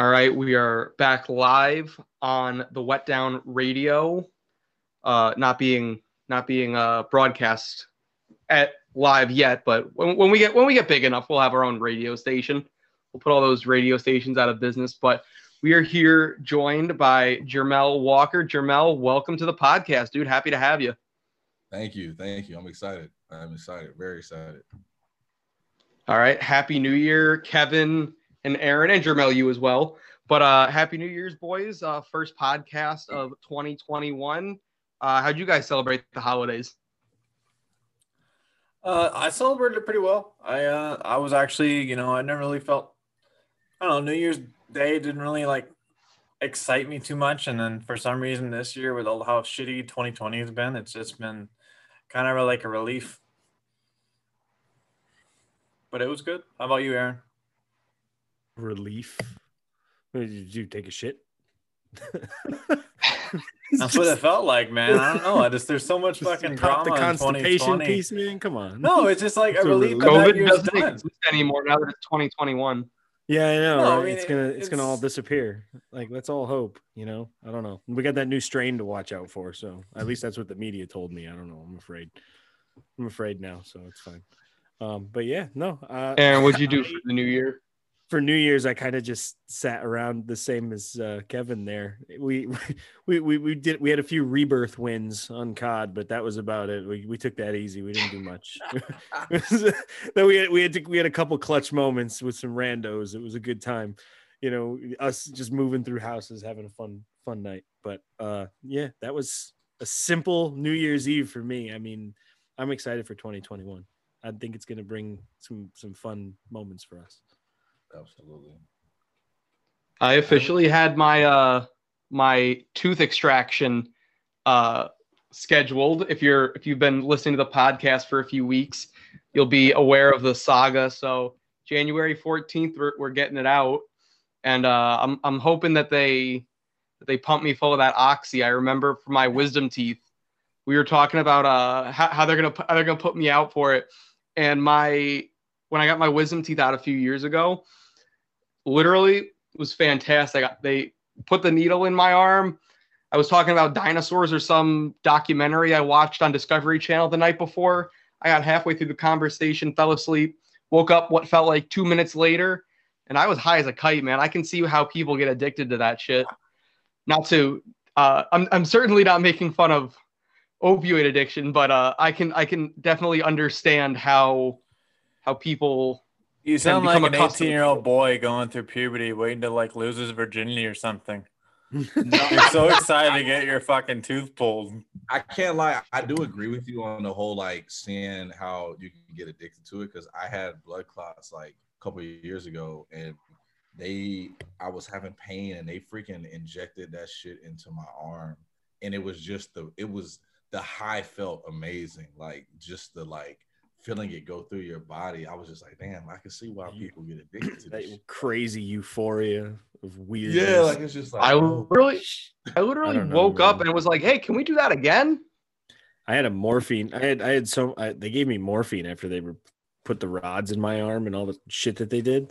All right, we are back live on the Wet Down Radio, uh, not being not being uh, broadcast at live yet, but when, when we get when we get big enough, we'll have our own radio station. We'll put all those radio stations out of business. But we are here joined by Jermel Walker. Jermel, welcome to the podcast, dude. Happy to have you. Thank you, thank you. I'm excited. I'm excited, very excited. All right, happy New Year, Kevin and Aaron and Jermel, you as well. But uh, happy New Year's, boys. Uh, first podcast of 2021. Uh, how'd you guys celebrate the holidays? Uh, I celebrated it pretty well. I uh, I was actually, you know, I never really felt. I don't know. New Year's Day didn't really like excite me too much, and then for some reason this year, with all how shitty 2020 has been, it's just been kind of like a relief. But it was good. How about you, Aaron? Relief. Did you take a shit? That's what it felt like, man. I don't know. I just there's so much fucking top drama the constipation in piece, man. Come on. No, it's just like a It's a relief. relief. that that COVID year's doesn't done. exist anymore now that it's 2021. Yeah, I know. No, I mean, it's gonna it- it's, gonna all disappear. Like let's all hope, you know. I don't know. We got that new strain to watch out for, so at least that's what the media told me. I don't know. I'm afraid. I'm afraid now, so it's fine. Um, but yeah, no. Uh, Aaron, what'd you do for the new year? For New Year's, I kind of just sat around the same as uh, Kevin there. We, we we we did we had a few rebirth wins on COD, but that was about it. We, we took that easy. We didn't do much. Though we had, we had to, we had a couple clutch moments with some randos. It was a good time. You know, us just moving through houses, having a fun fun night. But uh, yeah, that was a simple New Year's Eve for me. I mean, I'm excited for 2021. I think it's going to bring some some fun moments for us. Absolutely. I officially had my uh my tooth extraction uh scheduled. If you're if you've been listening to the podcast for a few weeks, you'll be aware of the saga. So January 14th, we're, we're getting it out, and uh, I'm I'm hoping that they that they pump me full of that oxy. I remember for my wisdom teeth, we were talking about uh how, how they're gonna how they're gonna put me out for it, and my when I got my wisdom teeth out a few years ago, literally was fantastic. They put the needle in my arm. I was talking about dinosaurs or some documentary I watched on Discovery Channel the night before. I got halfway through the conversation, fell asleep, woke up what felt like two minutes later, and I was high as a kite, man. I can see how people get addicted to that shit. Not to, uh, I'm, I'm certainly not making fun of opioid addiction, but uh, I can I can definitely understand how how people You sound like an 18 year old boy going through puberty, waiting to like lose his virginity or something. You're so excited to get your fucking tooth pulled. I can't lie. I do agree with you on the whole like seeing how you can get addicted to it because I had blood clots like a couple of years ago and they I was having pain and they freaking injected that shit into my arm and it was just the it was the high felt amazing like just the like feeling it go through your body. I was just like, damn, I can see why people get addicted to that this. shit. crazy euphoria of weird. Yeah, like it's just like I oh, literally I literally don't know, woke up man. and was like, "Hey, can we do that again?" I had a morphine. I had I had so I, they gave me morphine after they were put the rods in my arm and all the shit that they did.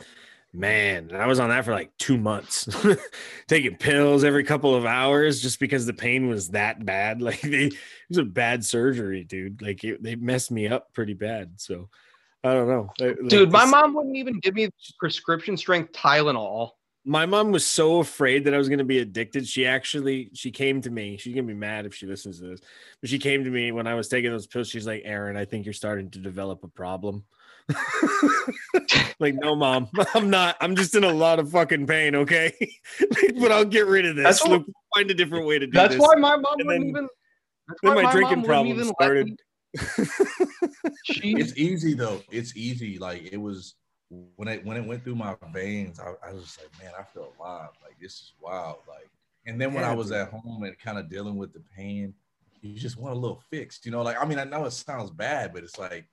Man, I was on that for like two months, taking pills every couple of hours just because the pain was that bad. Like they, it was a bad surgery, dude. Like it, they messed me up pretty bad. So I don't know, Like, Dude, my this- mom wouldn't even give me prescription strength Tylenol. my mom was so afraid that I was going to be addicted. She actually she came to me. She's going to be mad if she listens to this. But she came to me when I was taking those pills. She's like, "Aaron, I think you're starting to develop a problem." like, "No, mom. I'm not. I'm just in a lot of fucking pain, okay? but I'll get rid of this. That's what- find a different way to do That's this." why my mom And wouldn't then- even. That's then why my drinking mom problem started. it's easy though. It's easy. Like it was when it when it went through my veins. I, I was just like, man, I feel alive. Like this is wild. Like, and then when Yeah, I was dude. at home and kind of dealing with the pain, you just want a little fixed. You know, like I mean, I know it sounds bad, but it's like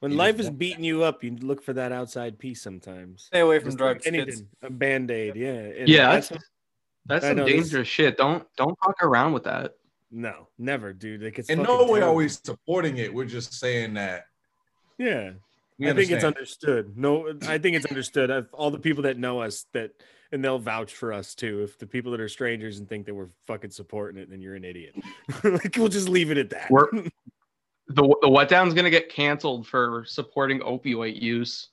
when You life is want beating you up, you look for that outside piece sometimes. Stay away from Just like drugs. kids. anything, a band aid, yeah. And yeah, that's that's I some know, this- dangerous shit. Don't don't fuck around with that. no, never, dude. Like it's in no way are terrible. we supporting it. We're just saying that Yeah, we I think it's understood. No, I think it's understood. I've, all the people that know us that and they'll vouch for us too. If the people that are strangers and think that we're fucking supporting it, then you're an idiot. like we'll just leave it at that. We're- The the wet down's gonna get canceled for supporting opioid use.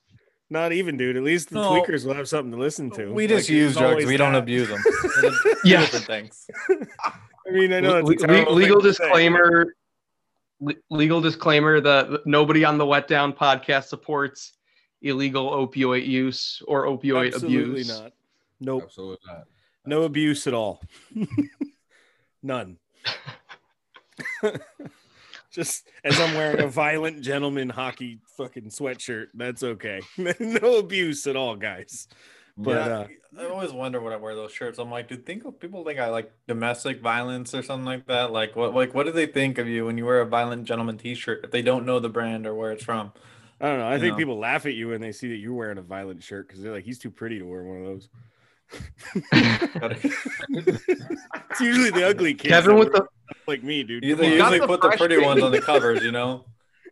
Not even, dude. At least the No. tweakers will have something to listen to. We just Like, use drugs. always We don't abuse them. Yeah. different things. I mean, I know Le- it's a le- legal thing disclaimer. le- legal disclaimer: that nobody on the Wet Down podcast supports illegal opioid use or opioid abuse. Absolutely abuse. not. Nope. Absolutely not. No abuse at all. None. Just as I'm wearing a violent gentleman hockey fucking sweatshirt, that's okay. no abuse at all, guys. But yeah, uh, I always wonder when I wear those shirts. I'm like, do think people think I like domestic violence or something like that? Like, what like what do they think of you when you wear a violent gentleman T-shirt if they don't know the brand or where it's from? I don't know. I You think know. people laugh at you when they see that you're wearing a violent shirt because they're like, he's too pretty to wear one of those. It's usually the ugly kids. Kevin with the stuff like me, dude. You Come they on. got usually the put the fresh pretty ones on the covers, you know.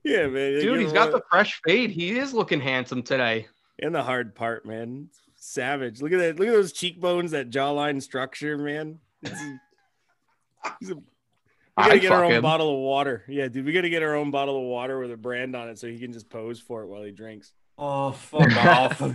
yeah, man. dude. He's got the fresh fade. He is looking handsome today. and the hard part, man. Savage. Look at that. Look at those cheekbones, that jawline structure, man. It's- he's a- we gotta I'd get our own him. bottle of water. Yeah, dude, we gotta get our own bottle of water with a brand on it so he can just pose for it while he drinks. Oh fuck off!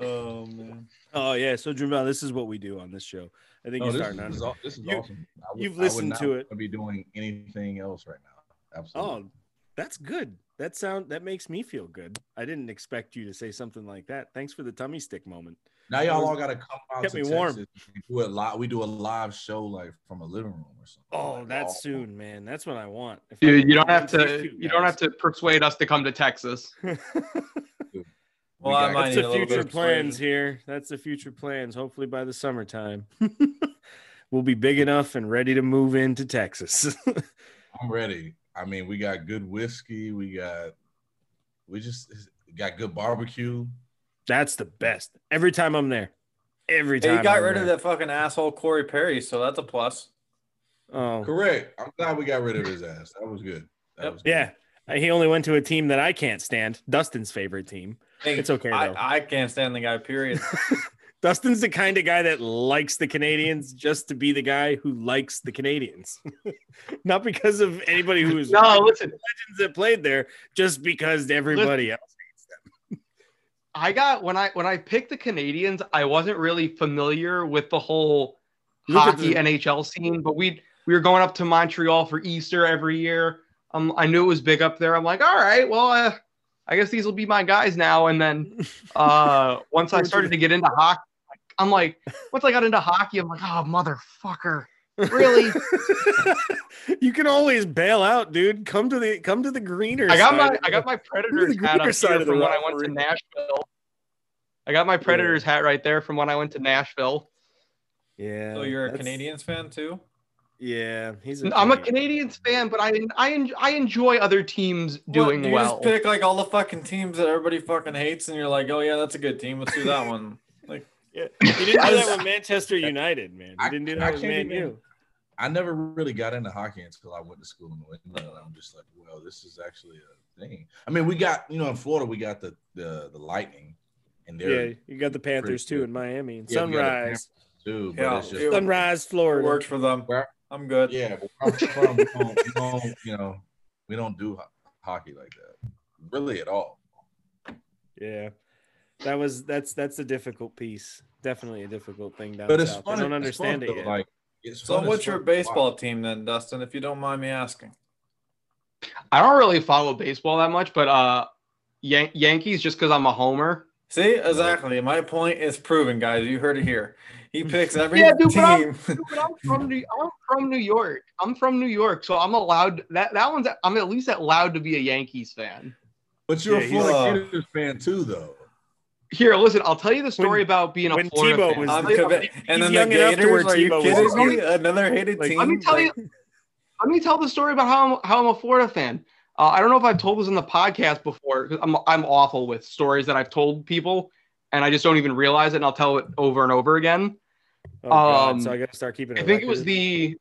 oh man. Oh yeah, so Jermel, this is what we do on this show. I think No, you're this, starting is, on. this is, aw- this is You- awesome. I would, you've I would listened not to it. wanna Be doing anything else right now. Absolutely. Oh, that's good. That sound that makes me feel good. I didn't expect you to say something like that. Thanks for the tummy stick moment. now y'all was- all got to come out kept to me warm. Texas. We do a live. We do a live show like from a living room or something. Oh, Like, that's all- soon, man. That's what I want. If Dude, can you don't have to. these two You don't have to persuade us to come to Texas. Well, got- I might That's the little bit future of plans persuasion. here. That's the future plans. Hopefully by the summertime, we'll be big enough and ready to move into Texas. I'm ready. I mean, we got good whiskey. We got. We just got good barbecue. That's the best. Every time I'm there. Every Hey, time. you got I'm rid of that fucking asshole Corey Perry, so that's a plus. Oh, Correct. I'm glad we got rid of his ass. That was good. That Yep. was good. yeah. He only went to a team that I can't stand. Dustin's favorite team. Hey, It's okay, though. I, I can't stand the guy. Period. Dustin's the kind of guy that likes the Canadiens just to be the guy who likes the Canadiens, not because of anybody who is No, listen. legends that played there, just because everybody else. I got when I when I picked the Canadiens, I wasn't really familiar with the whole Look hockey the- NHL scene, but we we were going up to Montreal for Easter every year. Um, I knew it was big up there. I'm like, all right, well, uh, I guess these will be my guys now. And then uh, once I started to get into hockey, I'm like, once I got into hockey, I'm like, oh motherfucker, really? you can always bail out, dude. Come to the come to the greener. I got side my I got my Predators hat up side here of from when I went to. Nashville. I got my Predators hat right there from when I went to Nashville. Yeah. so you're a that's- Canadiens fan too? Yeah, he's. A I'm a Canadian. Canadiens fan, but I I, I enjoy other teams doing What, you well. Just pick like all the fucking teams that everybody fucking hates, and you're like, oh yeah, that's a good team. Let's do that one. Like, Yeah. He didn't do that with Manchester United, man. He I- didn't do I that with can't Man U. I never really got into hockey until I went to school in New England. I'm just like, well, this is actually a thing. I mean, we got you know in Florida we got the the, the Lightning, and they're Yeah, you got the Panthers too good. in Miami and Yeah, we got the Sunrise. too. But Yeah, it's just it- Sunrise, it Florida. works for them. Where- I'm good. yeah, but from, we don't, we don't, you know, we don't do hockey like that, really at all. Yeah, that was that's that's a difficult piece. Definitely a difficult thing down But it's south. fun. I don't it's understand fun, it though, yet. Like, it's So what's your fun watch. baseball team then, Dustin? If you don't mind me asking. I don't really follow baseball that much, but uh, Yan- Yankees just because I'm a homer. See, exactly. My point is proven, guys. You heard it here. He picks every Yeah, dude, but I'm- team. But I'm from New I'm from New York. I'm from New York, so I'm allowed that that one's I'm at least allowed to be a Yankees fan. But you're Yeah, a he's- Florida uh, Gators fan too, though. Here, listen, I'll tell you the story When- about being a when Florida Tebow fan. was- I'll I'm you about- And then the young enough to where Gators, are you kidding me? Another hated Like, team. let me tell Like, you, let me tell the story about how I'm, how I'm a Florida fan. Uh, I don't know if I've told this in the podcast before. 'cause I'm I'm awful with stories that I've told people, and I just don't even realize it, and I'll tell it over and over again. Oh, God, um, so I got to start keeping. I think it was the,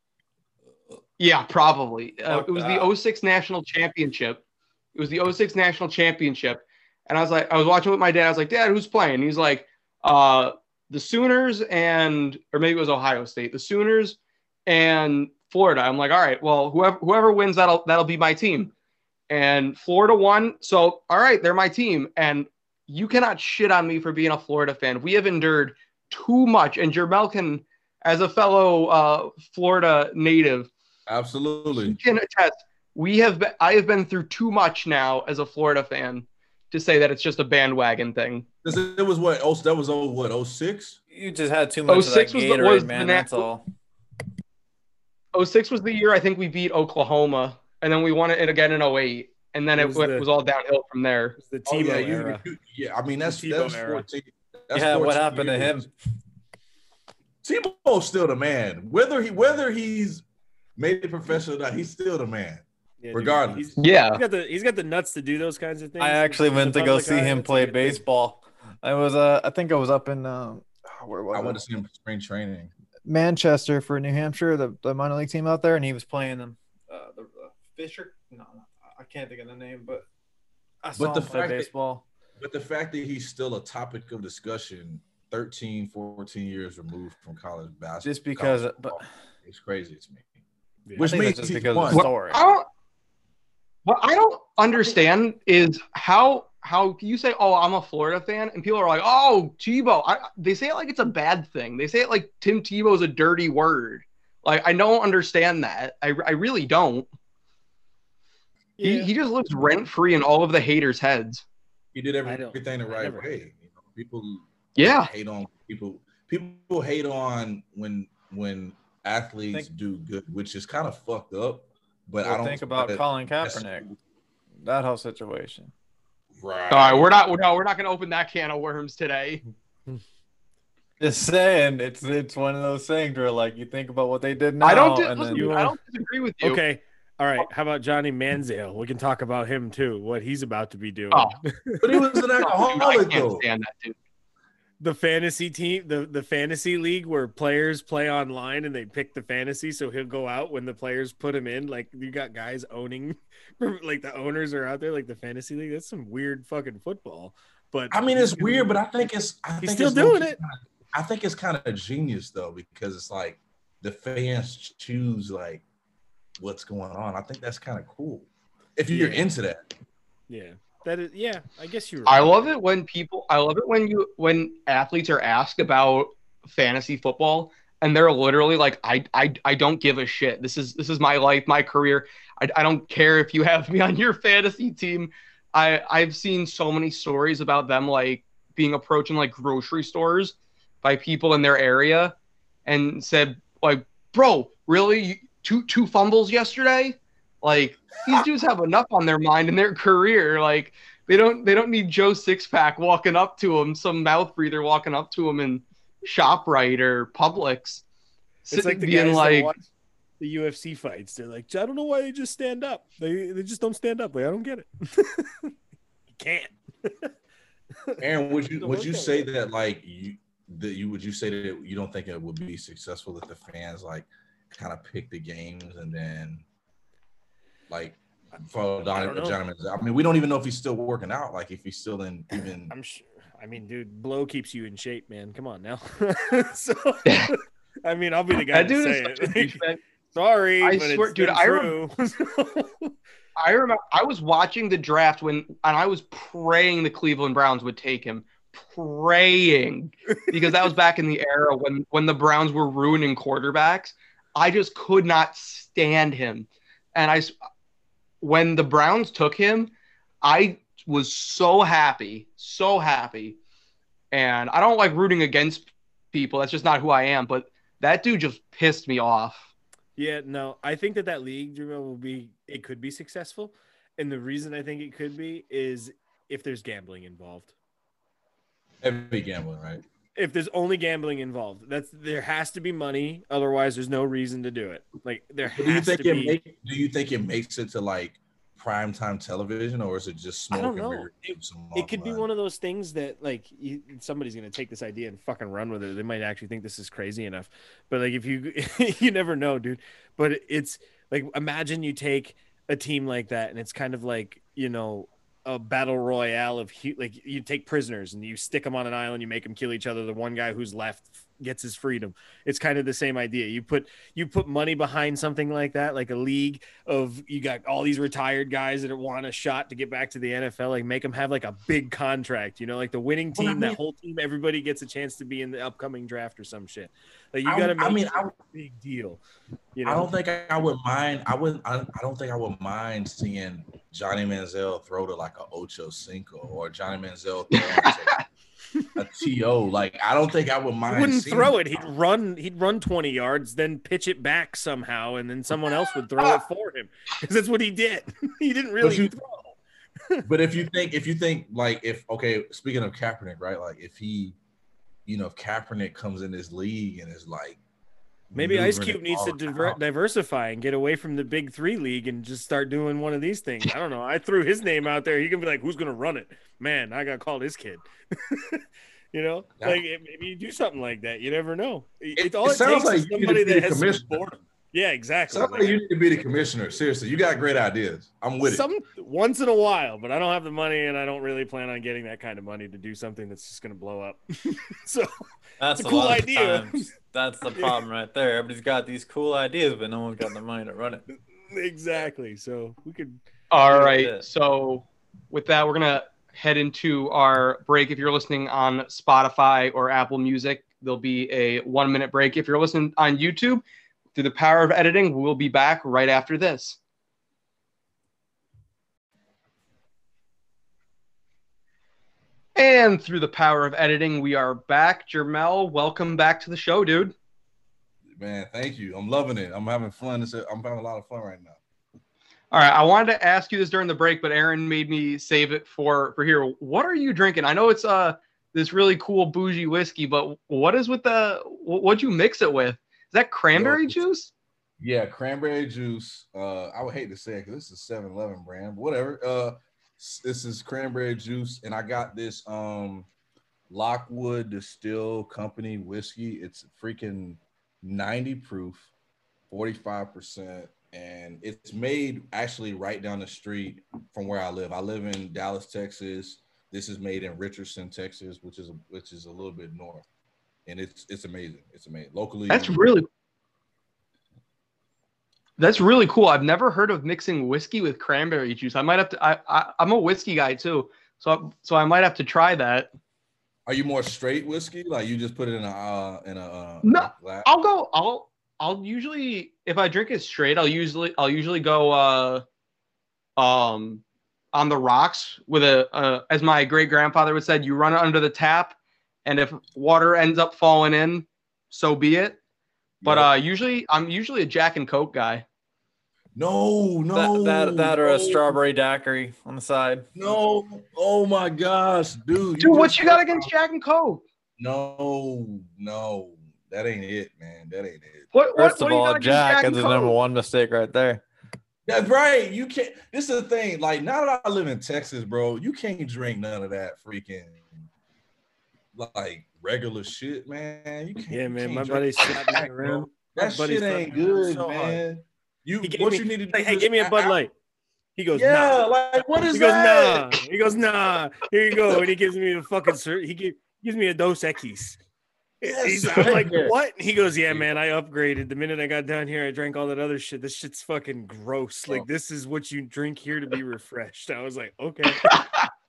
yeah, probably. Uh, Fuck it was the 06 national championship. It was the 06 national championship, And I was like, I was watching with my dad. I was like, Dad, who's playing? He's like, uh, the Sooners and or maybe it was Ohio State, the Sooners and Florida. I'm like, all right, well, whoever whoever wins that'll that'll be my team. And Florida won, so all right, they're my team. And you cannot shit on me for being a Florida fan. We have endured too much, and Jermel can, as a fellow uh, Florida native, Absolutely. he can attest. We have been, I have been through too much now as a Florida fan to say that it's just a bandwagon thing. This It was what? Oh, that was oh what? Oh six. You just had too much of that 06 was the- Gatorade, was man. nat- That's all. 06 was the year I think we beat Oklahoma, and then we won it again in 08, and then It it, was went, the- was all downhill from there. It's the Oh, yeah, you- era. you- yeah. I mean, that's The Tebow that's 14. That's Yeah, what 14 happened to him? Tebow's still the man. Whether he whether he's made it professional or not, he's still the man. Yeah, dude, Regardless. he's, Yeah, he's got the he's got the nuts to do those kinds of things. I actually went to go see eye. him play good thing. baseball. I was uh I think I was up in um where was I went to see him spring training. Manchester for New Hampshire, the, the minor league team out there, and he was playing them. Uh, the uh, Fisher? No, no, I can't think of the name, but I saw the him play fact that- baseball. But the fact that he's still a topic of discussion 13, 14 years removed from college basketball. Just because, college but it's crazy to me. Yeah. Which I think means just because won. of the story. I don't. What I don't understand is how how you say, "Oh, I'm a Florida fan," and people are like, "Oh, Tebow." I, they say it like it's a bad thing. They say it like Tim Tebow's a dirty word. Like I don't understand that. I I really don't. He, he just lives rent free in all of the haters' heads. He did I don't- everything the right way. You know, people Yeah, hate on people. People hate on when when athletes Think- do good, which is kind of fucked up. But I don't think about that- Colin Kaepernick. That whole situation. Right. all right. We're not. No, we're not going to open that can of worms today. Just saying, it's it's one of those things where like you think about what they did now. I don't. Di- and listen, then, you I don't disagree with you. Okay. All right. How about Johnny Manziel? We can talk about him too. What he's about to be doing. Oh. But he was an Dude, I alcoholic can't though. stand that dude. the fantasy team, the the fantasy league where players play online and they pick the fantasy, so he'll go out when the players put him in. Like you got guys owning, like the owners are out there, like the fantasy league. That's some weird fucking football. But I mean, it's weird, but I think it's. I He's think still it's doing it. kinda- I think it's kind of genius though, because it's like the fans choose like what's going on. I think that's kind of cool. If you're Yeah. into that, yeah, that is yeah. I guess you're. I love it when people I love it when you when athletes are asked about fantasy football and they're literally like I I, I don't give a shit. This is this is my life, my career. I, I don't care if you have me on your fantasy team. I I've seen so many stories about them like being approached in like grocery stores by people in their area and said like, "Bro, really? You- Two two fumbles yesterday?" Like these dudes have enough on their mind in their career. Like they don't they don't need Joe Sixpack walking up to them, some mouth breather walking up to them in Shoprite or Publix, It's like the being guys that like, watch the UFC fights. They're like, I don't know why they just stand up. They they just don't stand up. Like I don't get it. you can't. Aaron, would you would you say that like you that you would you say that you don't think it would be successful if the fans like kind of pick the games and then like don't Donnie know. I mean, we don't even know if he's still working out, like if he's still in even I'm sure. I mean, dude, blow keeps you in shape, man. Come on now. so, I mean, I'll be the guy that to say is such a it. Sorry, I but swear- dude, I true. I remember I was watching the draft when and I was praying the Cleveland Browns would take him. Praying because that was back in the era when when the Browns were ruining quarterbacks. I just could not stand him. And I, when the Browns took him, I was so happy, so happy. And I don't like rooting against people. That's just not who I am, but that dude just pissed me off. Yeah, no, I think that that league, Drew, will be it could be successful, and the reason I think it could be is if there's gambling involved. heavy gambling, right? If there's only gambling involved, that's there has to be money. Otherwise, there's no reason to do it. Like there But do you has think to it be. make, do you think it makes it to like primetime television or is it just I don't know. It- it could be one of those things that like you, somebody's gonna take this idea and fucking run with it. They might actually think this is crazy enough, but like if you you never know, dude. But it's like imagine you take a team like that and it's kind of like you know a battle royale of like you take prisoners and you stick them on an island, you make them kill each other. The one guy who's left gets his freedom. It's kind of the same idea. You put you put money behind something like that, like a league of you got all these retired guys that want a shot to get back to the NFL. Like make them have like a big contract. You know, like the winning Well, I team, that whole team, everybody gets a chance to be in the upcoming draft or some shit. Like you I- got to I make mean, it I- a big deal. You know, I don't think I would mind. I would. I, I don't think I would mind seeing Johnny Manziel throw to like a Ocho Cinco or Johnny Manziel throw to a To. Like I don't think I would mind. He wouldn't throw it. He'd run. He'd run twenty yards, then pitch it back somehow, and then someone else would throw it for him because that's what he did. he didn't really you- throw. But if you think, if you think, like, if okay, speaking of Kaepernick, right? Like, if he, you know, if Kaepernick comes in this league and is like, Maybe Ice Cube needs to diver- diversify and get away from the Big Three league and just start doing one of these things. I don't know. I threw his name out there. He can be like, "Who's gonna run it?" Man, I got called this kid. you know, Yeah. like maybe you do something like that. You never know. It, It- all it it, sounds takes like is you need to somebody that has some commissioner. boredom. Yeah, exactly. Sounds like you need to be the commissioner. Seriously, you got great ideas. I'm with it. Some once in a while, but I don't have the money, and I don't really plan on getting that kind of money to do something that's just going to blow up. so That's It's a, a cool lot idea. Of times. That's the problem right there. Everybody's got these cool ideas, but no one's got the money to run it. exactly. So we could. All right. So with that, we're gonna head into our break. If you're listening on Spotify or Apple Music, there'll be a one minute break. If you're listening on YouTube, through the power of editing, we'll be back right after this. And through the power of editing, we are back. Jermel, welcome back to the show, dude. Man, thank you. I'm loving it. I'm having fun. I'm having a lot of fun right now. All right, I wanted to ask you this during the break, but Aaron made me save it for for here. What are you drinking? I know it's uh this really cool bougie whiskey, but what is with the what'd you mix it with? Is that cranberry juice? Yeah, cranberry juice. Uh, I would hate to say it because this is 7-Eleven brand. Whatever. Uh, this is cranberry juice, and I got this um Lockwood Distill Company whiskey. It's freaking 90 proof, 45%, and it's made actually right down the street from where I live. I live in Dallas, Texas. This is made in Richardson, Texas, which is which is a little bit north. And it's it's amazing. It's amazing. Locally. That's really that's really cool. I've never heard of mixing whiskey with cranberry juice. I might have to. I, I I'm a whiskey guy too, so so I might have to try that. Are you more straight whiskey? Like you just put it in a uh, in a uh, No, glass? I'll go. I'll I'll usually if I drink it straight, I'll usually I'll usually go uh um on the rocks with a uh, as my great grandfather would said, you run it under the tap, and if water ends up falling in, so be it. But uh usually I'm usually a Jack and Coke guy. no, no, that, that, that or a no, strawberry daiquiri on the side. No, oh my gosh, dude. Dude, what you got against Jack and Coke? No, no, that ain't it, man. That ain't it. What, what, First what of do you all, got against Jack is the number one mistake right there. That's right. You can't. This is the thing. Like now that I live in Texas, bro, you can't drink none of that freaking like regular shit, man. You can't. Yeah, man. can't My buddy slapped me around. That shit ain't good, so hard. man. You what me- you need to do? Like, hey, give me a Bud Light. He goes, Yeah, nah. like what is He goes, that? nah. He goes, nah. Here you go. And he gives me the fucking. He give, gives me a Dos Equis. Yes, He's, I'm like, what? He goes, yeah, man. I upgraded. The minute I got down here, I drank all that other shit. This shit's fucking gross. Oh. Like, Oh. this is what you drink here to be refreshed. I was like, okay.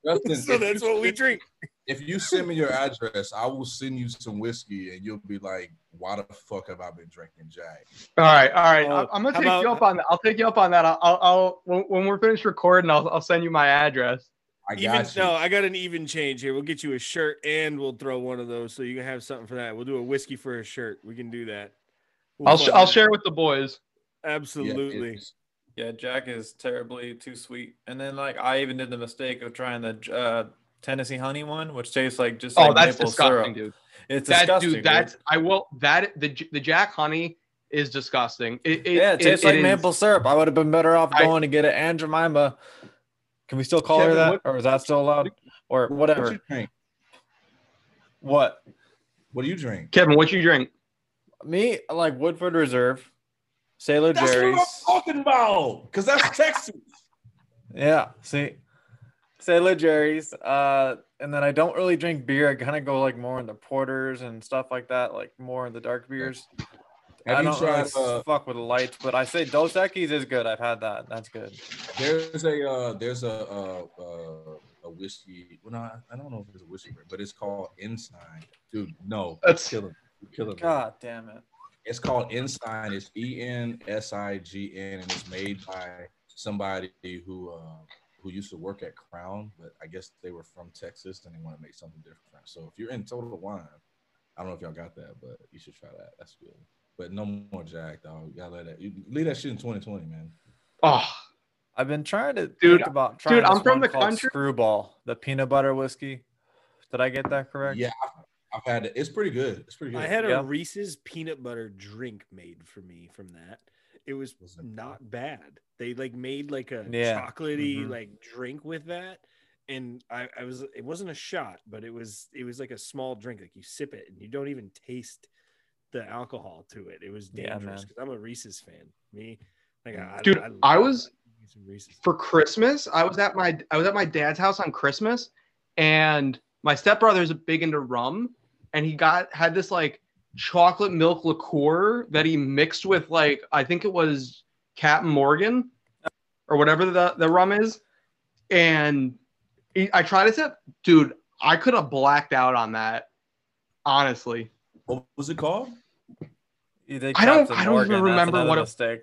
So that's what we drink. If you send me your address, I will send you some whiskey, and you'll be like, "Why the fuck have I been drinking Jack?" All right, all right. Oh, I'm gonna how take you up on that. I'll take you up on that. I'll, I'll, I'll when, when we're finished recording, I'll, I'll send you my address. I got Even you. no, I got an even change here. We'll get you a shirt and we'll throw one of those so you can have something for that. We'll do a whiskey for a shirt. We can do that. We'll I'll sh- I'll share with the boys. Absolutely. it's- Yeah, Jack is terribly too sweet. And then like I even did the mistake of trying the uh, Tennessee honey one, which tastes like just Oh, like that's maple disgusting, syrup. dude. It's That disgusting. dude, that's I will that the the Jack Honey is disgusting. It, it, yeah, it tastes like is- maple syrup. I would have been better off I- going to get an Aunt Jemima. Can we still call her that, what- or is that still allowed, or What whatever? you drink? What What do you drink? Kevin, what you drink? me I like Woodford Reserve, Sailor That's Jerry's. what I'm talking about. Cause that's Texas. Yeah, see, Sailor Jerry's. Uh, and then I don't really drink beer. I kind of go like more in the porters and stuff like that, like more in the dark beers. Have I don't really tried? Uh, fuck with lights, but I say Dos Equis is good. I've had that. That's good. there's a uh, there's a uh, uh, a whiskey. Well, no, I- I don't know if it's a whiskey, but it's called Ensign. Dude, no, That's- killing, you're killing me. God damn it. It's called Ensign. It's E N S I G N, and it's made by somebody who uh, who used to work at Crown, but I guess they were from Texas and they want to make something different. So if you're in Total Wine, I don't know if y'all got that, but you should try that. That's good. But no more Jack, dog. You gotta let that. You leave that shit in 2020, man. Oh, I've been trying to Dude, think about trying dude, I'm from the called country- Screwball, the peanut butter whiskey. Did I get that correct? Yeah, I've, I've had it. It's pretty good. It's pretty good. I had a Yeah. Reese's peanut butter drink made for me from that. It was Was it not bad. They like made like a Yeah. chocolatey Mhm. like drink with that. And I, I was it wasn't a shot, but it was it was like a small drink. Like you sip it and you don't even taste the alcohol to it. It was dangerous man. because I'm a Reese's fan. Me, like I, Dude, I, I love was- some Reese's. for Christmas, I was at my I was at my dad's house on Christmas, and my stepbrother's a big into rum, and he got had this like chocolate milk liqueur that he mixed with like I think it was Captain Morgan or whatever the the rum is, and he, I tried it. Dude, I could have blacked out on that. Honestly, What was it called? I don't- I don't even remember what it- mistake.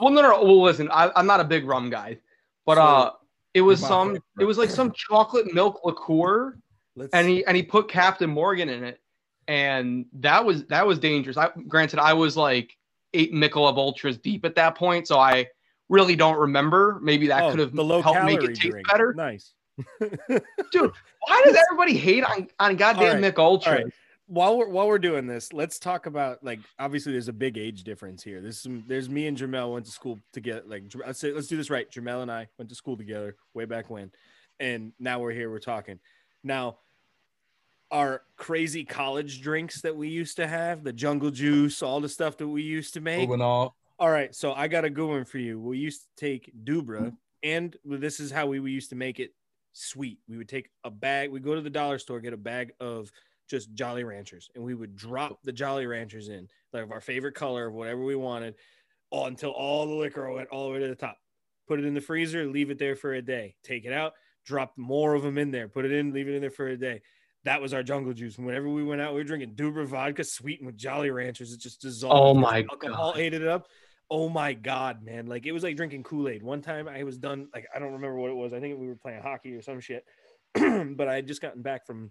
well, no, no. Well, listen, I, I'm not a big rum guy, but So, uh, it was some. favorite. It was like some chocolate milk liqueur. Let's and he and he put Captain Morgan in it, and that was that was dangerous. I granted I was like eight Michelob Ultras deep at that point, so I really don't remember. Maybe that oh, could have helped make it taste drink. better. Nice. Dude, why does everybody hate on on goddamn right, Mich Ultra? right. while we're while we're doing this, let's talk about like obviously there's a big age difference here. There's some there's me and Jermel went to school together. Like let's say let's do this right. Jermel and I went to school together way back when, and now we're here. We're talking now. Our crazy college drinks that we used to have, the jungle juice, all the stuff that we used to make. All right, so I got a good one for you. We used to take Dubra, and this is how we, we used to make it sweet. We would take a bag, we go to the dollar store, get a bag of just Jolly Ranchers, and we would drop the Jolly Ranchers in, like our favorite color of whatever we wanted, all until all the liquor went all the way to the top. Put it in the freezer, leave it there for a day. Take it out, drop more of them in there, put it in, leave it in there for a day. That was our jungle juice. And whenever we went out, we were drinking Dubra vodka sweetened with Jolly Ranchers. It just dissolved. Oh my alcohol God. ate it up. Oh my god, man! Like it was like drinking Kool Aid. One time I was done. Like I don't remember what it was. I think we were playing hockey or some shit. but I had just gotten back from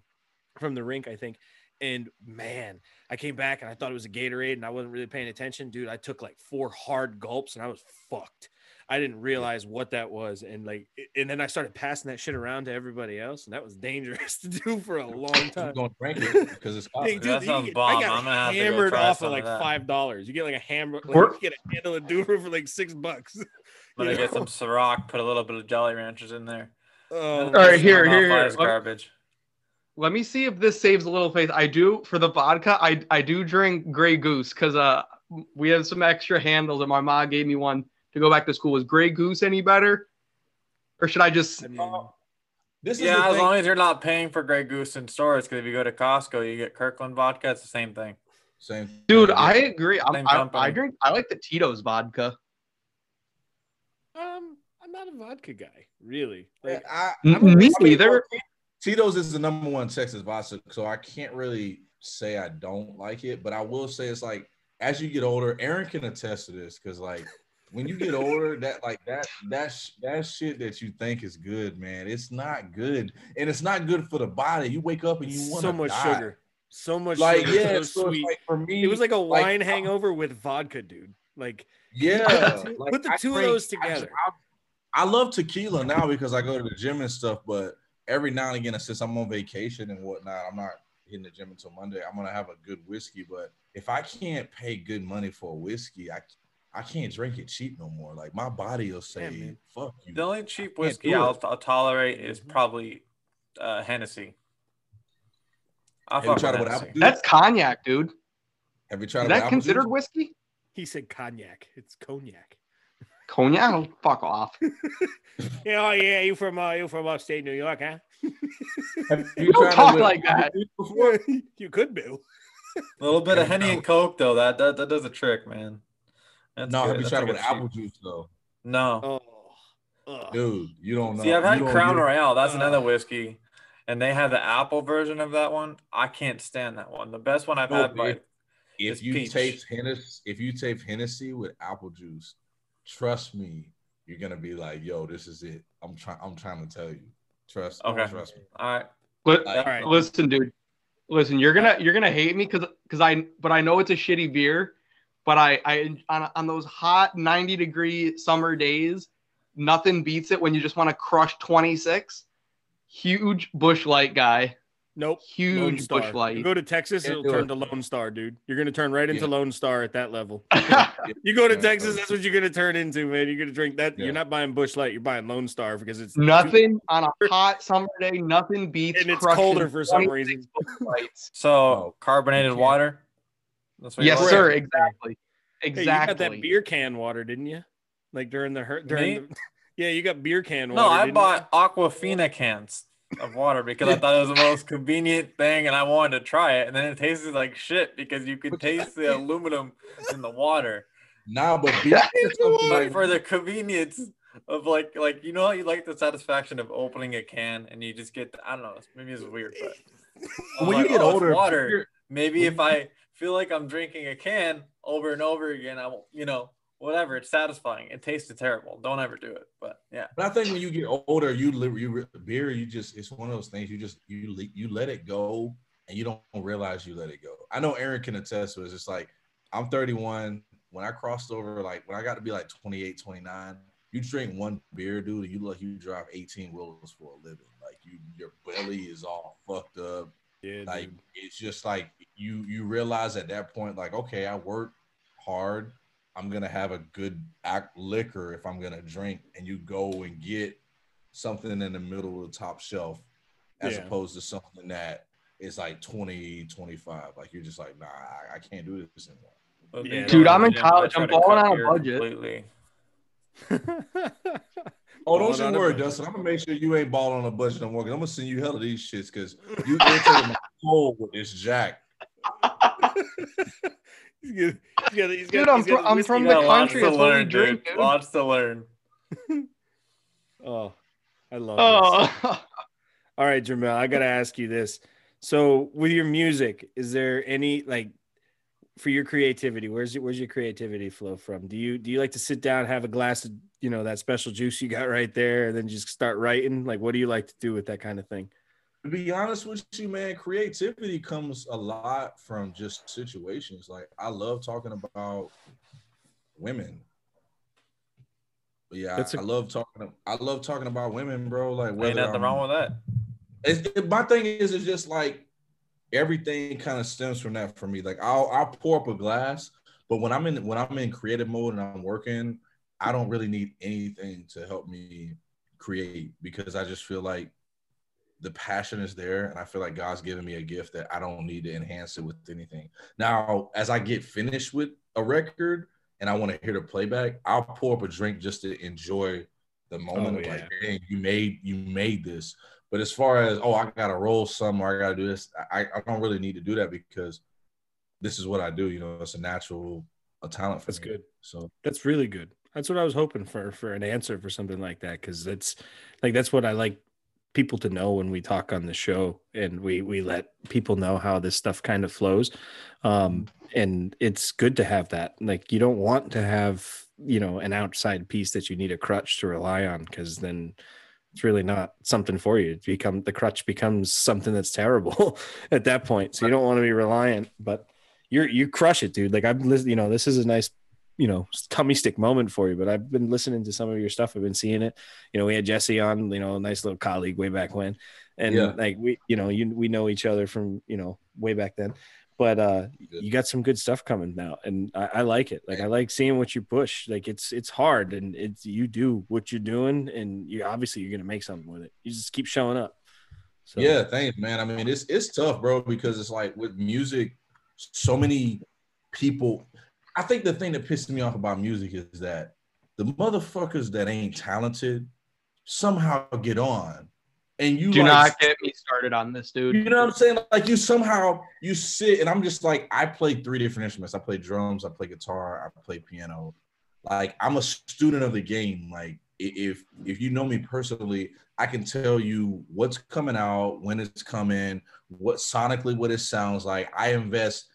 from the rink, I think. And man, I came back and I thought it was a Gatorade, and I wasn't really paying attention, dude. I took like four hard gulps, and I was fucked. I didn't realize what that was, and like, and then I started passing that shit around to everybody else, and that was dangerous to do for a long time. gonna drink it because it's Hey, hot. dude, That sounds get- bomb. I got I'm gonna have to go hammered off of of like that. five dollars. You get like a hammer, like, We're- you get a handle of Dubra for like six bucks. But I'm gonna get some Ciroc, put a little bit of Jolly Ranchers in there. Oh, All right, here, here, here. Garbage. Let me see if this saves a little face. I do for the vodka. I I do drink Grey Goose because uh we have some extra handles and my mom gave me one to go back to school. Is Grey Goose any better, or should I just? I mean, This is Yeah, the as thing. long as you're not paying for Grey Goose in stores, because if you go to Costco, you get Kirkland vodka. It's the same thing. Same, Dude. I agree. I'm, I. I drink. I like the Tito's vodka. um, I'm not a vodka guy, really. Like, I, N- I'm a- me I mean, neither. Tito's is the number one Texas vodka, so I can't really say I don't like it, but I will say it's like as you get older, Aaron can attest to this because like when you get older, that like that that that shit that you think is good, man, it's not good, and it's not good for the body. You wake up and you want so much die. sugar, so much Like sugar, yeah, so so sweet. like for me, it was like a like, wine hangover with vodka, dude. Like, Yeah, Put the two- like, put the I two of drink- those together. I, I love tequila now because I go to the gym and stuff, but every now and again, since I'm on vacation and whatnot, I'm not hitting the gym until Monday. I'm gonna have a good whiskey, but if I can't pay good money for a whiskey, I I can't drink it cheap no more. Like my body will say, man. "Fuck you." The only cheap whiskey I'll. I'll tolerate is probably uh, Hennessy. I'll Have you fuck tried with Hennessy. apple? That's cognac, dude. Have you tried Is that apple considered juice? whiskey? he said cognac. It's cognac. Cognac? Oh, fuck off. Yeah, oh yeah, you from uh, you from upstate New York, huh? You Don't talk like that. apple juice before? you could be. A little bit of Yeah, henny and coke though. That that, that does a trick, man. That's No, good. have you That's tried it with a cheat. apple juice though? No. Oh, Dude, you don't know. See, I've had you Crown you- Royale. That's Uh. another whiskey, and they have the apple version of that one. I can't stand that one. The best one I've No, had by if- If you peach. taste Hennessy, if you taste Hennessy with apple juice, trust me, you're gonna be like, "Yo, this is it." I'm trying. I'm trying to tell you. Trust. Okay. Trust me. all right. Li- Like, right. Listen, dude. Listen, you're gonna you're gonna hate me because because I but I know it's a shitty beer, but I I on, on those hot 90 degree summer days, nothing beats it when you just want to crush 26. Huge Busch Light guy. Nope. Huge Star. Busch Light. You go to Texas, Can't it'll turn it. to Lone Star, dude. You're gonna turn right into Yeah. Lone Star at that level. You go to Yeah, Texas, that's what you're gonna turn into, man. You're gonna drink that. Yeah. You're not buying Busch Light. You're buying Lone Star because it's nothing on a hot summer day. Nothing beats. and it's colder for some reason. So carbonated can't. water. That's what you yes, like? sir. Exactly. Hey, Exactly. you got that beer can water, didn't you? Like during the hurt during the, Yeah, you got beer can water. No. I didn't bought Aquafina cans of water because I thought it was the most convenient thing, and I wanted to try it. And then it tasted like shit because you could taste the aluminum in the water. Nah, but beer is But for the convenience of like, like you know, how you like the satisfaction of opening a can, and you just get. I don't know. Maybe it's weird, but I'm when you get "Oh, older, water. beer- Maybe if I feel like I'm drinking a can over and over again, I. You know, whatever. It's satisfying. It tasted terrible. Don't ever do it. But yeah. But I think when you get older, you live you beer. You just it's one of those things. You just you you let it go, and you don't realize you let it go. I know Aaron can attest to it. It's just like I'm 31. When I crossed over, like when I got to be like 28, 29, you drink one beer, dude, and you look you drive 18 wheels for a living. Like you, your belly is all fucked up. Yeah, Like dude. it's just like you you realize at that point, like okay, I work hard. I'm gonna have a good act liquor if I'm gonna drink, and you go and get something in the middle of the top shelf, as Yeah. opposed to something that is like 20, 25. Like you're just like, nah, I, I can't do this anymore. But Yeah. Dude, going I'm in the gym, I college. I'm to cut balling on a budget. Completely. Oh, don't you worry. Dustin. I'm gonna make sure you ain't balling on a budget no more. Cause I'm gonna send you hell of these shits because you irritated my soul with this jack. he's got, he's got, he's Dude, got, I'm he's got I'm from the got lots country, to it's what learn, drink, dude. dude. Lots to learn. Oh, I love this. Oh, All right, Jermel, I gotta ask you this. So, with your music, is there any like for your creativity? Where's your, where's your creativity flow from? Do you do you like to sit down, have a glass of you know that special juice you got right there, and then just start writing? Like, what do you like to do with that kind of thing? To be honest with you, man, creativity comes a lot from just situations. Like I love talking about women. But yeah, That's love talking. I love talking about women, bro. Like Ain't nothing I'm- wrong with that. it's, it- my thing is, it's just like everything kind of stems from that for me. Like I'll I'll pour up a glass, but when I'm in when I'm in creative mode and I'm working, I don't really need anything to help me create because I just feel like the passion is there and I feel like God's given me a gift that I don't need to enhance it with anything. Now, as I get finished with a record and I want to hear the playback, I'll pour up a drink just to enjoy the moment Oh, of yeah. like, dang, you made you made this. But as far as oh, I gotta roll some or I gotta do this, I, I don't really need to do that because this is what I do. You know, it's a natural a talent for That's me. good. So That's really good. That's what I was hoping for for an answer for something like that because that's like that's what I like people to know when we talk on the show and we we let people know how this stuff kind of flows. Um and it's good to have that. Like you don't want to have you know an outside piece that you need a crutch to rely on because then it's really not something for you. It become the crutch becomes something that's terrible at that point. So you don't want to be reliant but you're you crush it dude. Like listened you know this is a nice you know tummy stick moment for you but i've been listening to some of your stuff. I've been seeing it. You know we had jesse on you know a nice little colleague way back when. And Yeah. like we you know you we know each other from you know way back then. But uh you got some good stuff coming now and I, I like it. Like i like seeing what you push. Like it's it's hard and it's you do what you're doing and you obviously you're gonna make something with it. You just keep showing up. So yeah, thanks, man. I mean, it's it's tough, bro, because it's like with music, so many people. I think the thing that pisses me off about music is that the motherfuckers that ain't talented somehow get on. And you Do like, not get me started on this, dude. you know what I'm saying? Like you somehow you sit and I'm just like I play three different instruments. I play drums, I play guitar, I play piano. Like I'm a student of the game. Like if if you know me personally, I can tell you what's coming out, when it's coming, what sonically what it sounds like. I invest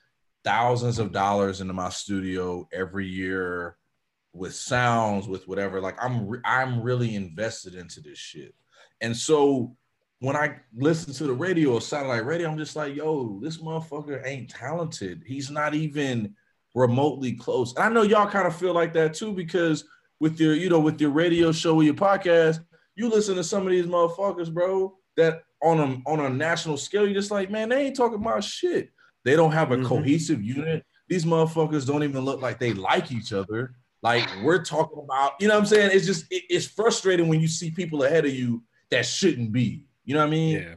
thousands of dollars into my studio every year with sounds, with whatever. Like I'm re- I'm really invested into this shit. And so when I listen to the radio or satellite radio, I'm just like, yo, this motherfucker ain't talented. He's not even remotely close. And I know y'all kind of feel like that too, because with your, you know, with your radio show or your podcast, you listen to some of these motherfuckers, bro, that on a on a national scale, you're just like, man, they ain't talking about shit. They don't have a Mhm. cohesive unit. These motherfuckers don't even look like they like each other. Like we're talking about, you know what I'm saying? It's just it- it's frustrating when you see people ahead of you that shouldn't be. You know what I mean? Yeah.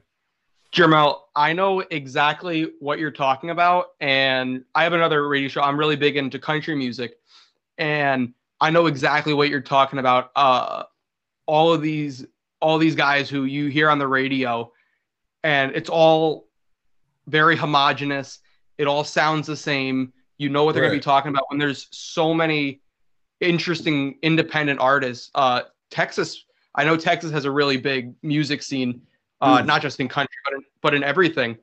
Jermel, I know exactly what you're talking about. And I have another radio show. I'm really big into country music. And I know exactly what you're talking about. Uh, all of these, all these guys who you hear on the radio, and it's all very homogenous. It all sounds the same. You know what they're going to be talking about when there's so many interesting independent artists. Uh, Texas, I know Texas has a really big music scene, uh, Mm. not just in country, but in, but in everything.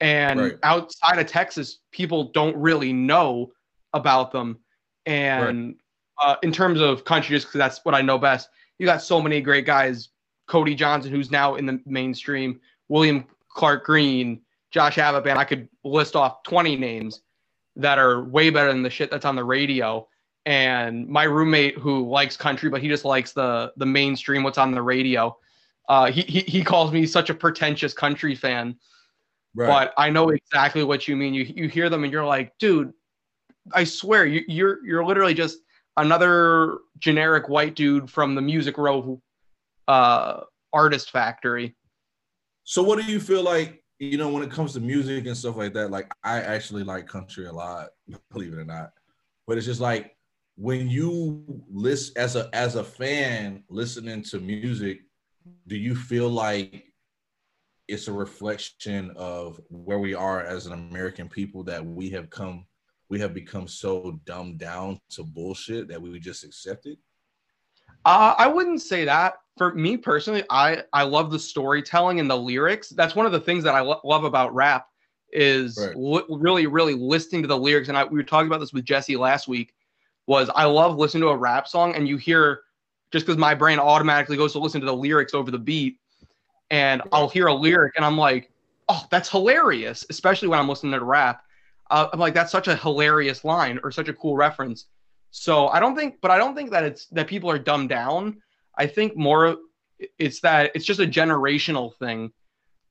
And Right. outside of Texas, people don't really know about them. And uh, in terms of country, just because that's what I know best, you got so many great guys. Cody Johnson, who's now in the mainstream, William Clark Green, Josh Abbott Band. I could list off 20 names that are way better than the shit that's on the radio. And my roommate who likes country, but he just likes the the mainstream, what's on the radio. Uh, he, he he calls me such a pretentious country fan, Right. but I know exactly what you mean. You you hear them and you're like, dude, I swear you, you're you're literally just another generic white dude from the Music Row uh, artist factory. So what do you feel like, you know, when it comes to music and stuff like that? Like I actually like country a lot, believe it or not. But it's just like when you list as a as a fan listening to music, do you feel like it's a reflection of where we are as an American people that we have come we have become so dumbed down to bullshit that we just accept it? Uh, I wouldn't say that. For me personally, I I love the storytelling and the lyrics. That's one of the things that I lo- love about rap is Right. li- really really listening to the lyrics. And I, we were talking about this with Jesse last week. Was I love listening to a rap song and you hear just because my brain automatically goes to listen to the lyrics over the beat, and I'll hear a lyric and I'm like, oh, that's hilarious. Especially when I'm listening to rap, uh, I'm like, that's such a hilarious line or such a cool reference. So I don't think, but I don't think that it's that people are dumbed down. I think more it's that it's just a generational thing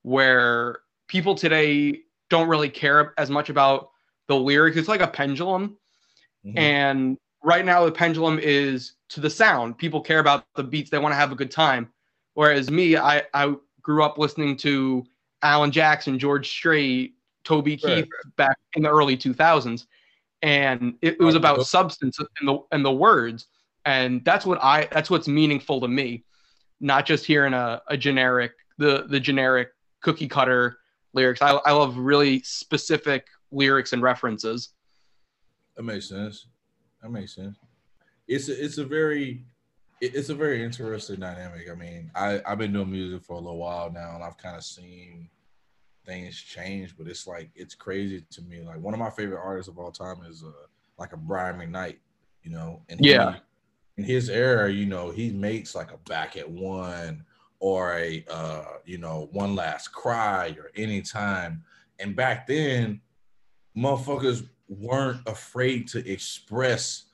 where people today don't really care as much about the lyrics. It's like a pendulum. Mhm. And right now the pendulum is to the sound. People care about the beats, they want to have a good time. Whereas me, I, I grew up listening to Alan Jackson, George Strait, Toby Right. Keith back in the early 2000s. And it, it was about substance and the and the words. And that's what I that's what's meaningful to me, not just hearing a, a generic the the generic cookie cutter lyrics. I, I love really specific lyrics and references. That makes sense. That makes sense. It's a, it's a very it's a very interesting dynamic. I mean, I I've been doing music for a little while now, and I've kind of seen things change, but it's like it's crazy to me. Like one of my favorite artists of all time is uh, like a Brian McKnight, you know, and he- Yeah. in his era, you know, he makes like a back at one or a uh, you know, one last cry or anytime. And back then, motherfuckers weren't afraid to express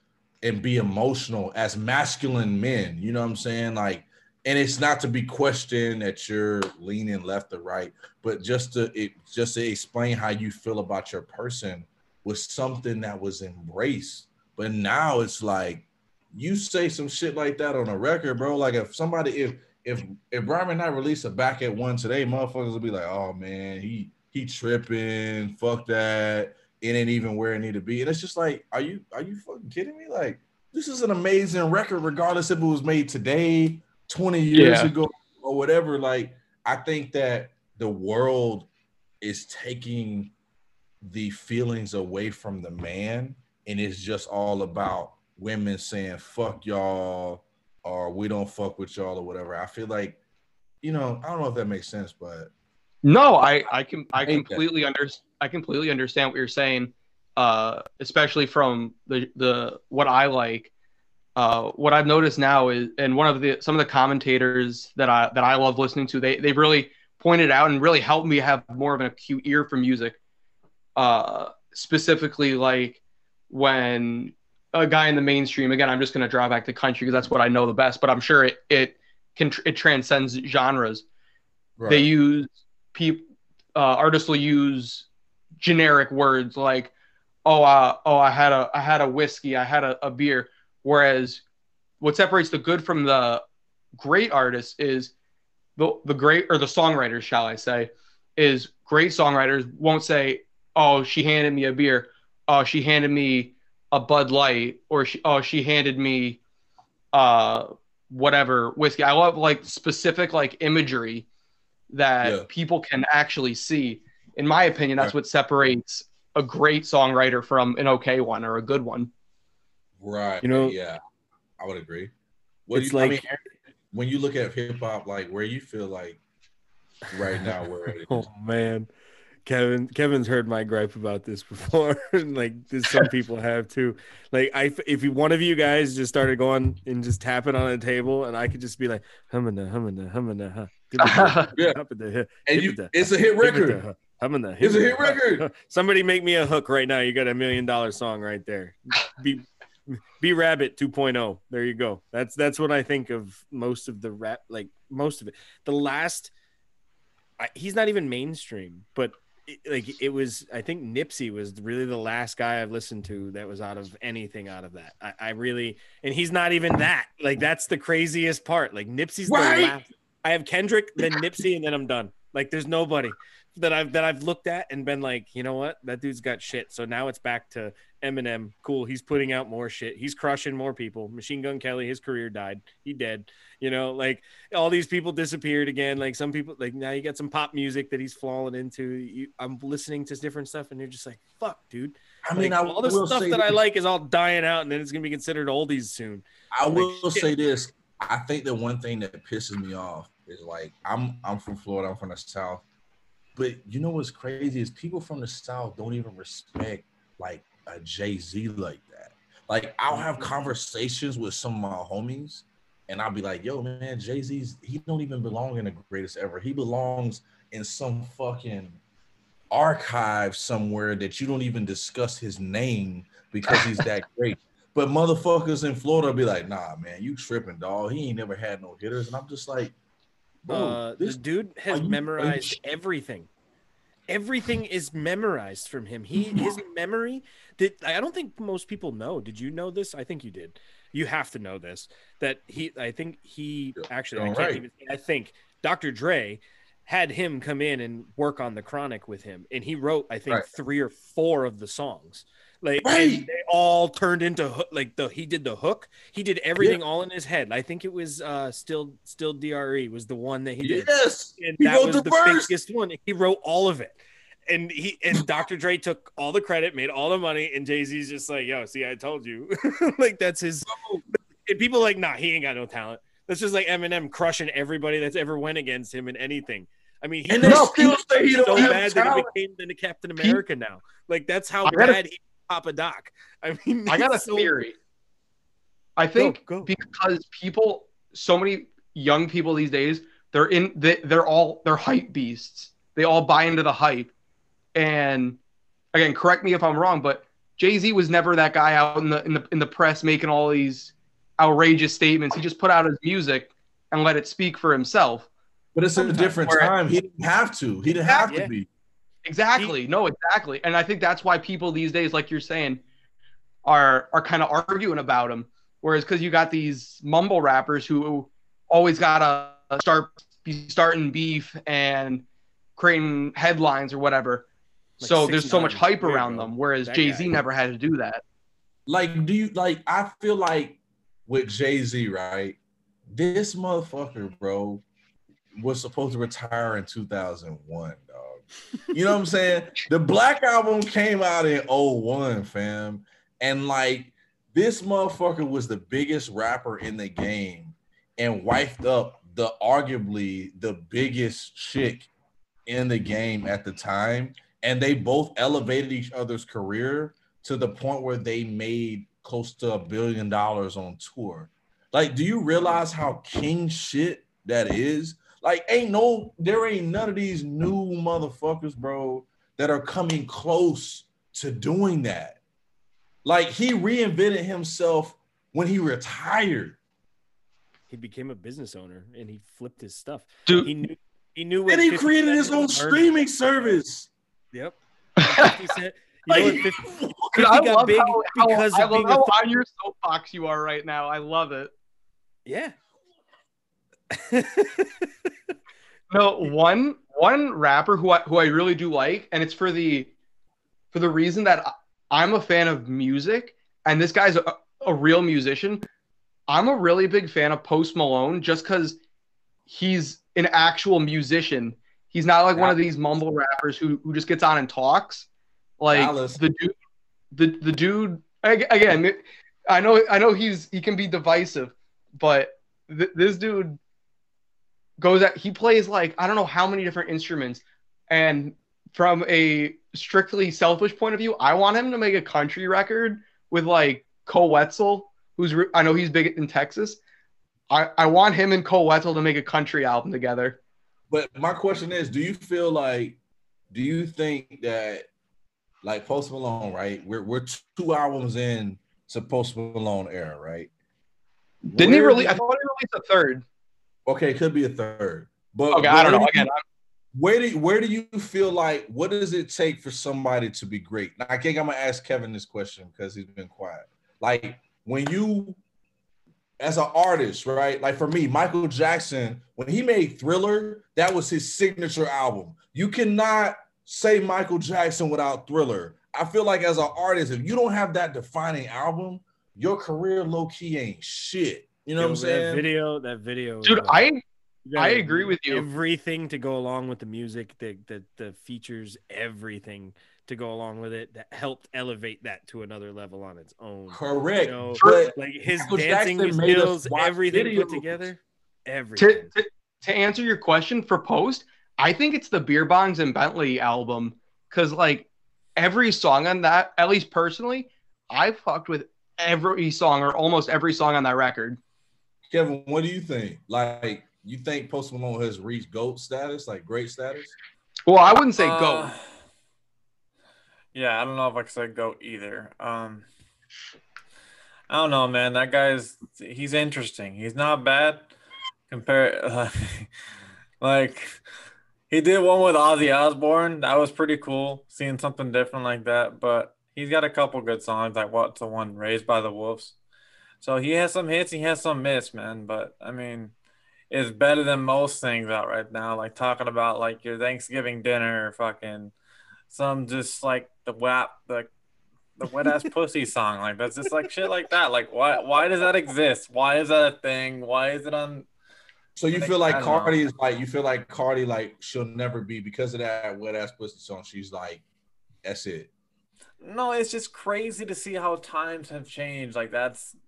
and be emotional as masculine men. You know what I'm saying? Like, and it's not to be questioned that you're leaning left or right, but just to it, just to explain how you feel about your person was something that was embraced. But now it's like you say some shit like that on a record, bro. Like if somebody if if if Brian McKnight release a back at one today, motherfuckers will be like, oh man, he he tripping, fuck that. It ain't even where it need to be. And it's just like, are you are you fucking kidding me? Like, this is an amazing record, regardless if it was made today, 20 years Yeah. ago, or whatever. Like, I think that the world is taking the feelings away from the man, and it's just all about women saying "fuck y'all" or "we don't fuck with y'all" or whatever. I feel like, you know, I don't know if that makes sense, but No, I I can I I completely under I completely understand what you're saying, uh, especially from the the what I like. Uh, what I've noticed now is, and one of the some of the commentators that I that I love listening to, they they really pointed out and really helped me have more of an acute ear for music. Uh, specifically, like when a guy in the mainstream, again, I'm just going to draw back to country because that's what I know the best, but I'm sure it it can it transcends genres. They use people uh, artists will use generic words like oh uh, oh i had a i had a whiskey i had a, a beer whereas what separates the good from the great artists is the the great or the songwriters shall i say is great songwriters won't say oh she handed me a beer oh she handed me a bud light or she oh she handed me uh whatever whiskey i love like specific like imagery that Yeah. people can actually see. In my opinion, that's Right. what separates a great songwriter from an okay one or a good one. Right. You know- yeah, I would agree. What do It's you, I like- mean, when you look at hip hop, like where you feel like right now, where it is. Oh man, Kevin. Kevin's heard my gripe about this before. and like this, some people have too. Like I, if one of you guys just started going and just tapping on a table, and I could just be like, humana, humana, humana, huh. Yeah. Humana, and you, humana, it's a hit record. humana, humana, It's a hit record. Somebody make me a hook right now. You got a million dollar song right there. Be B-Rabbit 2.0 there you go. That's that's what i think of most of the rap like most of it. The last I, he's not even mainstream but it, like it was i think nipsey was really the last guy i've listened to that was out of anything out of that. I, I really and he's not even that. Like that's the craziest part. Like nipsey's Right. the last. I have kendrick then nipsey and then i'm done. Like there's nobody that I've that I've looked at and been like, you know what, that dude's got shit. So now it's back to Eminem. Cool, he's putting out more shit. He's crushing more people. Machine Gun Kelly, his career died. He dead. You know, like all these people disappeared again. Like some people, like now you got some pop music that he's falling into. You, I'm listening to different stuff, and you're just like, fuck, dude. I mean, Like, I all the stuff say that I like is all dying out, and then it's gonna be considered oldies soon. I will shit. say this. I think the one thing that pisses me off is like I'm I'm from Florida. I'm from the South. But you know what's crazy is people from the South don't even respect like a Jay Z like that. Like I'll have mm-hmm. conversations with some of my homies, and I'll be like, "Yo, man, Jay Z's he don't even belong in the greatest ever. He belongs in some fucking archive somewhere that you don't even discuss his name because he's that great." But motherfuckers in Florida be like, "Nah, man, you tripping, dog. He ain't never had no hitters." And I'm just like, "Bro, uh, this dude has you- memorized everything. Everything is memorized from him. He his memory that I don't think most people know. Did you know this? I think you did. You have to know this. That he, I think he actually, I can't right. even. I think Dr. Dre had him come in and work on the Chronic with him, and he wrote, I think, Right. three or four of the songs. Like Right. they all turned into hook, like the he did the hook. He did everything all in his head. I think it was uh still still Dre was the one that he did yes, and he wrote the the, verse. biggest one. He wrote all of it, and he and Dr. Dre took all the credit, made all the money, and Jay Z's just like, "Yo, see, I told you." like that's his. And people are like, nah, he ain't got no talent. That's just like Eminem crushing everybody that's ever went against him in anything. I mean, he And still say he don't so have bad that he became the Captain America now. Like that's how I got a- bad he Papa Doc. I mean, I got a so- theory. I think go. because people, so many young people these days, they're in, they, they're all, they're hype beasts. They all buy into the hype. And again, correct me if I'm wrong, but Jay Z was never that guy out in the in the in the press making all these outrageous statements. He just put out his music and let it speak for himself. But it's a different time. He didn't have to. He didn't have Yeah. to be. Exactly. no, exactly. And I think that's why people these days, like you're saying, are are kind of arguing about him. Whereas because you got these mumble rappers who always gotta start be starting beef and creating headlines or whatever. Like so there's so much hype around them. Whereas Jay Z never had to do that. like, do you like? I feel like with Jay Z, right? This motherfucker, bro, was supposed to retire in 2001, dog. You know what I'm saying? The Black Album came out in 01, fam. And like, this motherfucker was the biggest rapper in the game and wifed up the arguably the biggest chick in the game at the time. And they both elevated each other's career to the point where they made close to a billion dollars on tour. Like, do you realize how king shit that is? Like, ain't no, there ain't none of these new motherfuckers, bro, that are coming close to doing that. Like, he reinvented himself when he retired. He became a business owner and he flipped his stuff. Dude. He knew he knew And he created his own learned. streaming service. Yep. 50 Cent, you know what, Like, 50 50 I got love big how, how, because I of love being how on your soapbox you are right now. I love it. yeah. No, one one rapper who I who I really do like, and it's for the for the reason that I'm a fan of music, and this guy's a, a real musician. I'm a really big fan of Post Malone just because he's an actual musician. He's not like one of these mumble rappers who who just gets on and talks. Like Dallas. the dude, the the dude again. I know I know he's he can be divisive, but th- this dude goes at he plays like I don't know how many different instruments, and from a strictly selfish point of view, I want him to make a country record with like Koe Wetzel, who's re- I know he's big in Texas. I, I want him and Koe Wetzel to make a country album together. But my question is, do you feel like, do you think that, like Post Malone, right? We're we're two albums in to Post Malone era, right? Didn't he Where really? I thought he released a third. Okay, it could be a third. But Okay, I don't where know. do you- Again, where do where do you feel like what does it take for somebody to be great? Now, I think I'm gonna ask Kevin this question because he's been quiet. Like when you as an artist, right? Like for me, Michael Jackson, when he made Thriller, that was his signature album. You cannot say Michael Jackson without Thriller. I feel like as an artist, if you don't have that defining album, your career low key ain't shit. You know what I'm That saying? video, that video, dude, uh, I I agree with you. Everything to go along with the music, the the the features, everything to go along with it that helped elevate that to another level on its own. Correct. You know, But like his Michael dancing Jackson made us skills, watch everything put videos. together, to, everything. to to answer your question for Post, I think it's the Beer Bongs and Bentley album because like every song on that, at least personally, I fucked with every song or almost every song on that record. Kevin, what do you think? Like, you think Post Malone has reached GOAT status, like great status? Well, I wouldn't say Uh, go. Yeah, I don't know if I could say go either. Um, I don't know, man. That guy's he's interesting. He's not bad. Compare like he did one with Ozzy Osbourne. That was pretty cool, seeing something different like that. But he's got a couple good songs, like what's the one, Raised by the Wolves. So he has some hits, he has some miss, man. But I mean, it's better than most things out right now. Like talking about like your Thanksgiving dinner, fucking some just like the WAP, the the wet ass pussy song. Like that's just like shit like that. Like why why does that exist? Why is that a thing? Why is it on? So you feel like I don't know. Cardi is like you feel like Cardi like she'll never be because of that wet ass pussy song. She's like, that's it. No, it's just crazy to see how times have changed. Like that's. I-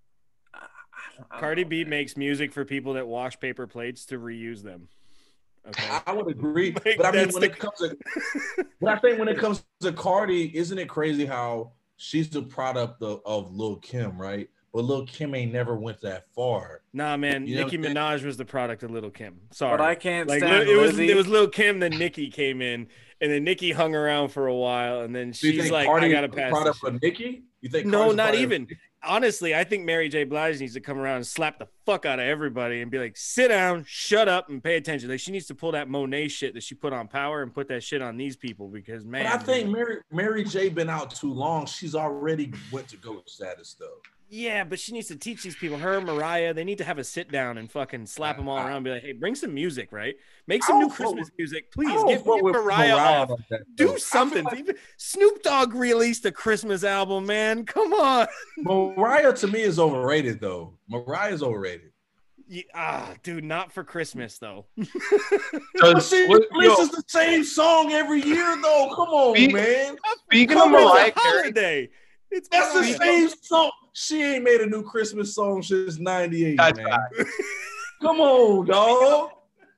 I don't- I don't Cardi know, B man. makes music for people that wash paper plates to reuse them. Okay. I would agree, Like, but I mean when the- it comes to, but I think when it comes to Cardi, isn't it crazy how she's the product of, of Lil Kim, right? But Lil Kim ain't never went that far. Nah, man. You know Nicki Minaj was the product of Lil Kim. Sorry. But I can't like stand it was it was Lil Kim, then Nicki came in, and then Nicki hung around for a while, and then she's like, Cardi I gotta is the pass. product this for. Nicki? You think No, Cardi's not even. Honestly, I think Mary J. Blige needs to come around and slap the fuck out of everybody and be like, sit down, shut up, and pay attention. Like she needs to pull that Monet shit that she put on Power and put that shit on these people because man, But I think Mary Mary J been out too long. She's already went to GOAT status though. Yeah, but she needs to teach these people. Her, Mariah, they need to have a sit down and fucking slap them all around. And be like, hey, bring some music, right? Make some new Christmas with- music, please. don't Get, fuck Mariah, off. that, Do something. like Snoop Dogg released a Christmas album, man. Come on. Mariah to me is overrated though. Mariah's overrated. Yeah, ah, dude, not for Christmas though. But she what- yo, releases the same song every year though. Come on, Speak- man. speaking of Come on, Mariah It's a Carey, holiday. It's That's the same song. She ain't made a new Christmas song since '98, That's man. Come on, dog.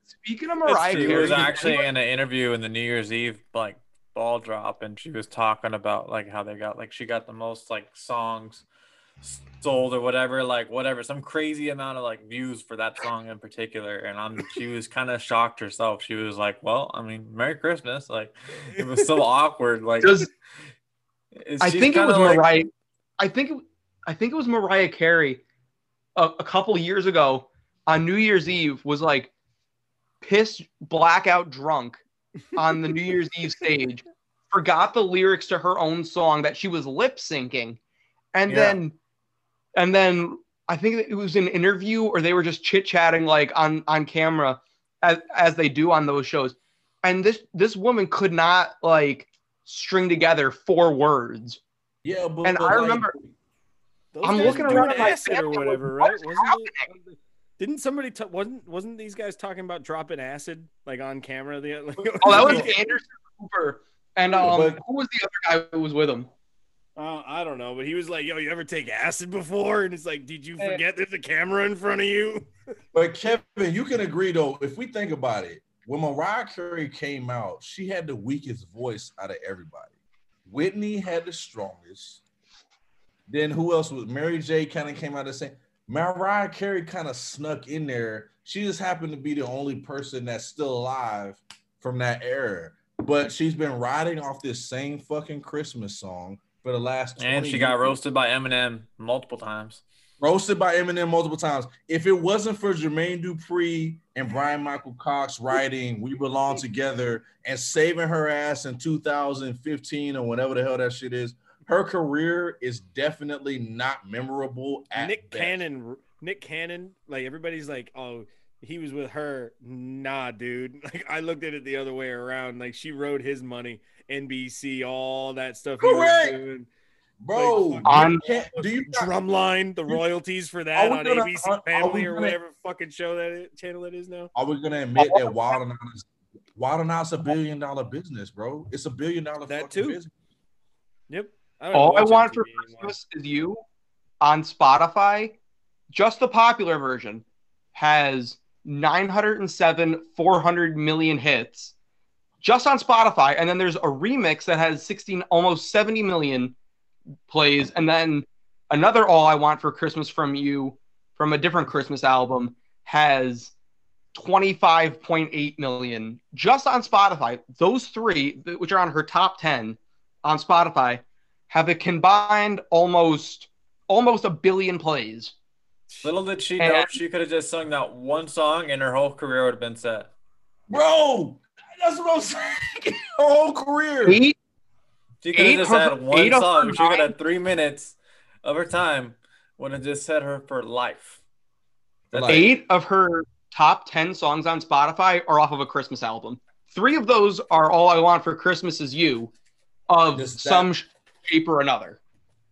speaking of Mariah She was actually in an interview in the New Year's Eve like ball drop, and she was talking about like how they got like she got the most like songs sold or whatever, like whatever, some crazy amount of like views for that song in particular. And I'm she was kind of shocked herself. She was like, "Well, I mean, Merry Christmas!" Like it was so awkward. Like Does- I think it was kinda like- Mariah. I think it, I think it was Mariah Carey a, a couple years ago on New Year's Eve was like pissed blackout drunk on the New Year's Eve stage, forgot the lyrics to her own song that she was lip syncing, and Yeah. then and then I think it was an interview or they were just chit chatting like on on camera as as they do on those shows, and this this woman could not like string together four words. Yeah, but And but, I like, remember Those I'm looking were around at my acid or whatever, right? Wasn't it, didn't somebody t- wasn't wasn't these guys talking about dropping acid like on camera? The, like, Oh, that was Anderson Cooper. And um, But- who was the other guy who was with him? Uh, I don't know, but he was like, "Yo, you ever take acid before?" And it's like, "Did you Eh. forget there's a camera in front of you?" But Kevin, you can agree though, if we think about it, when Mariah Carey came out, she had the weakest voice out of everybody. Whitney had the strongest. Then who else was Mary J kind of came out of the same. Mariah Carey kind of snuck in there. She just happened to be the only person that's still alive from that era. But she's been riding off this same fucking Christmas song for the last 20 and she got years roasted by Eminem multiple times. roasted by Eminem multiple times. If it wasn't for Jermaine Dupri and Bryan-Michael Cox writing "We Belong Together" and saving her ass in 2015 or whatever the hell that shit is, her career is definitely not memorable. At Nick best. Cannon, Nick Cannon, like everybody's like, "Oh, he was with her." Nah, dude. Like I looked at it the other way around. Like she wrote his money, NBC, all that stuff. he was Correct. doing. bro. Like, on- you can't- do you Drumline, the royalties for that on gonna- ABC are- are Family or gonna- whatever fucking show that is, channel it is now. Are we gonna admit that Wild and Out is Wild and Out's a billion dollar business, bro? It's a billion dollar That fucking too. business. Yep. All I want MTV for anymore. Christmas is you on Spotify. Just the popular version has 907 400 million hits just on Spotify, and then there's a remix that has 16 almost 70 million plays, and then another All I Want for Christmas from You from a different Christmas album has 25.8 million just on Spotify. Those three, which are on her top 10 on Spotify, have a combined almost almost a billion plays. Little did she And- know she could have just sung that one song and her whole career would have been set. Bro, that's what I'm saying. Her whole career. Eight, She could have just Eight had one song. her She could have had three minutes of her time would have just set her for life. That's Like- eight of her top 10 songs on Spotify are off of a Christmas album. Three of those are All I Want for Christmas Is You of Does that- some shape or another.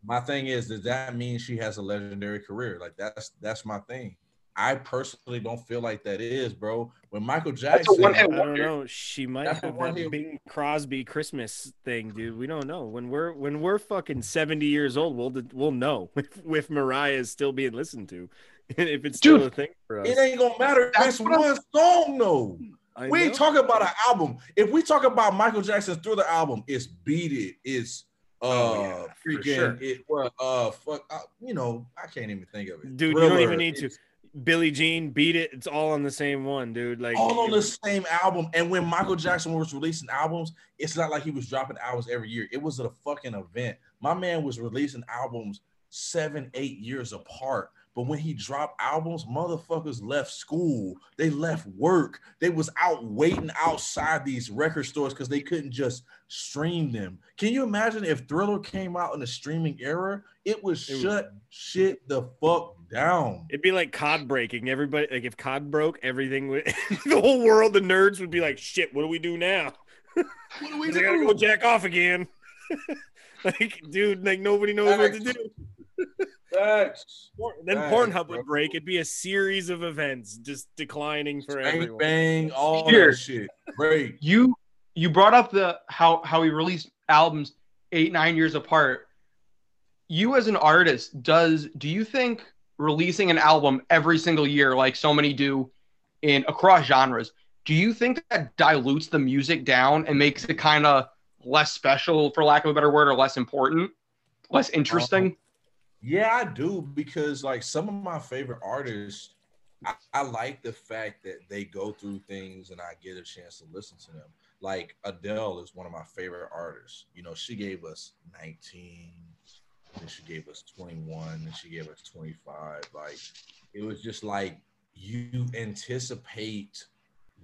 My thing is, does that mean she has a legendary career? Like that's that's my thing. I personally don't feel like that is, bro. When Michael Jackson, I don't know. She might That's have that he- Bing Crosby Christmas thing, dude. We don't know. When we're when we're fucking seventy years old, we'll we'll know if, if Mariah is still being listened to, and if it's still Dude, a thing for us. it ain't gonna matter. That's That's what I'm- one song, though. I We ain't talking about an album. If we talk about Michael Jackson's the album, it's Beat It, it's uh Oh, yeah, freaking sure. it well, uh fuck uh, you know, I can't even think of it. Dude, you don't even need to. it's Billie Jean, beat it. It's all on the same one, dude. Like all on the same album. And when Michael Jackson was releasing albums, it's not like he was dropping albums every year. It was a fucking event. My man was releasing albums seven, eight years apart But when he dropped albums, motherfuckers left school, they left work, they was out waiting outside these record stores because they couldn't just stream them. Can you imagine if Thriller came out in the streaming era? It would It shut shit the fuck down. It'd be like COD breaking. Everybody, like if COD broke, everything would, the whole world, the nerds would be like, shit, what do we do now? What do we I gotta go jack off again. like, dude, like nobody knows what to do. Facts. Then Facts, Pornhub bro. would break. It'd be a series of events just declining for Bang everyone. bang, all Here. that shit. Great. you you brought up the how how he released albums eight nine years apart you as an artist does do you think releasing an album every single year like so many do in across genres do you think that dilutes the music down and makes it kind of less special for lack of a better word or less important less uh-huh. interesting Yeah, I do because like some of my favorite artists, I, I like the fact that they go through things and I get a chance to listen to them. Like Adele is one of my favorite artists. You know, she gave us 19, then she gave us 21, and she gave us 25. Like it was just like you anticipate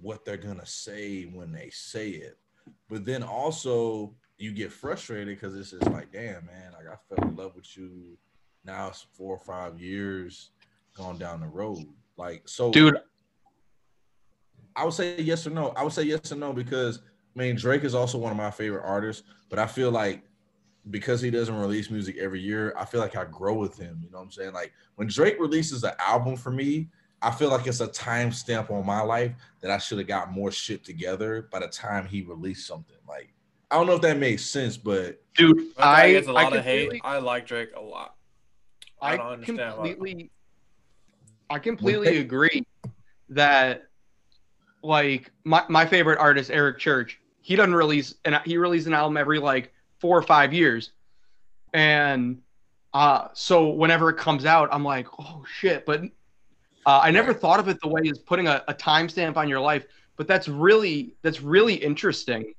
what they're gonna say when they say it. But then also you get frustrated because it's just like, damn, man, like I fell in love with you now it's four or five years gone down the road. Like so dude I would say yes or no. I would say yes or no because I mean Drake is also one of my favorite artists, but I feel like because he doesn't release music every year, I feel like I grow with him. You know what I'm saying? Like when Drake releases an album for me, I feel like it's a timestamp on my life that I should have got more shit together by the time he released something. Like I don't know if that makes sense, but dude I i gets a lot I of hate. completely- I like Drake a lot. I I, don't understand why. completely, I completely agree that, like my, my favorite artist Eric Church, he doesn't release and he releases an album every like four or five years, and uh, so whenever it comes out, I'm like, oh shit! But uh, I never thought of it the way as putting a, a timestamp on your life. But that's really that's really interesting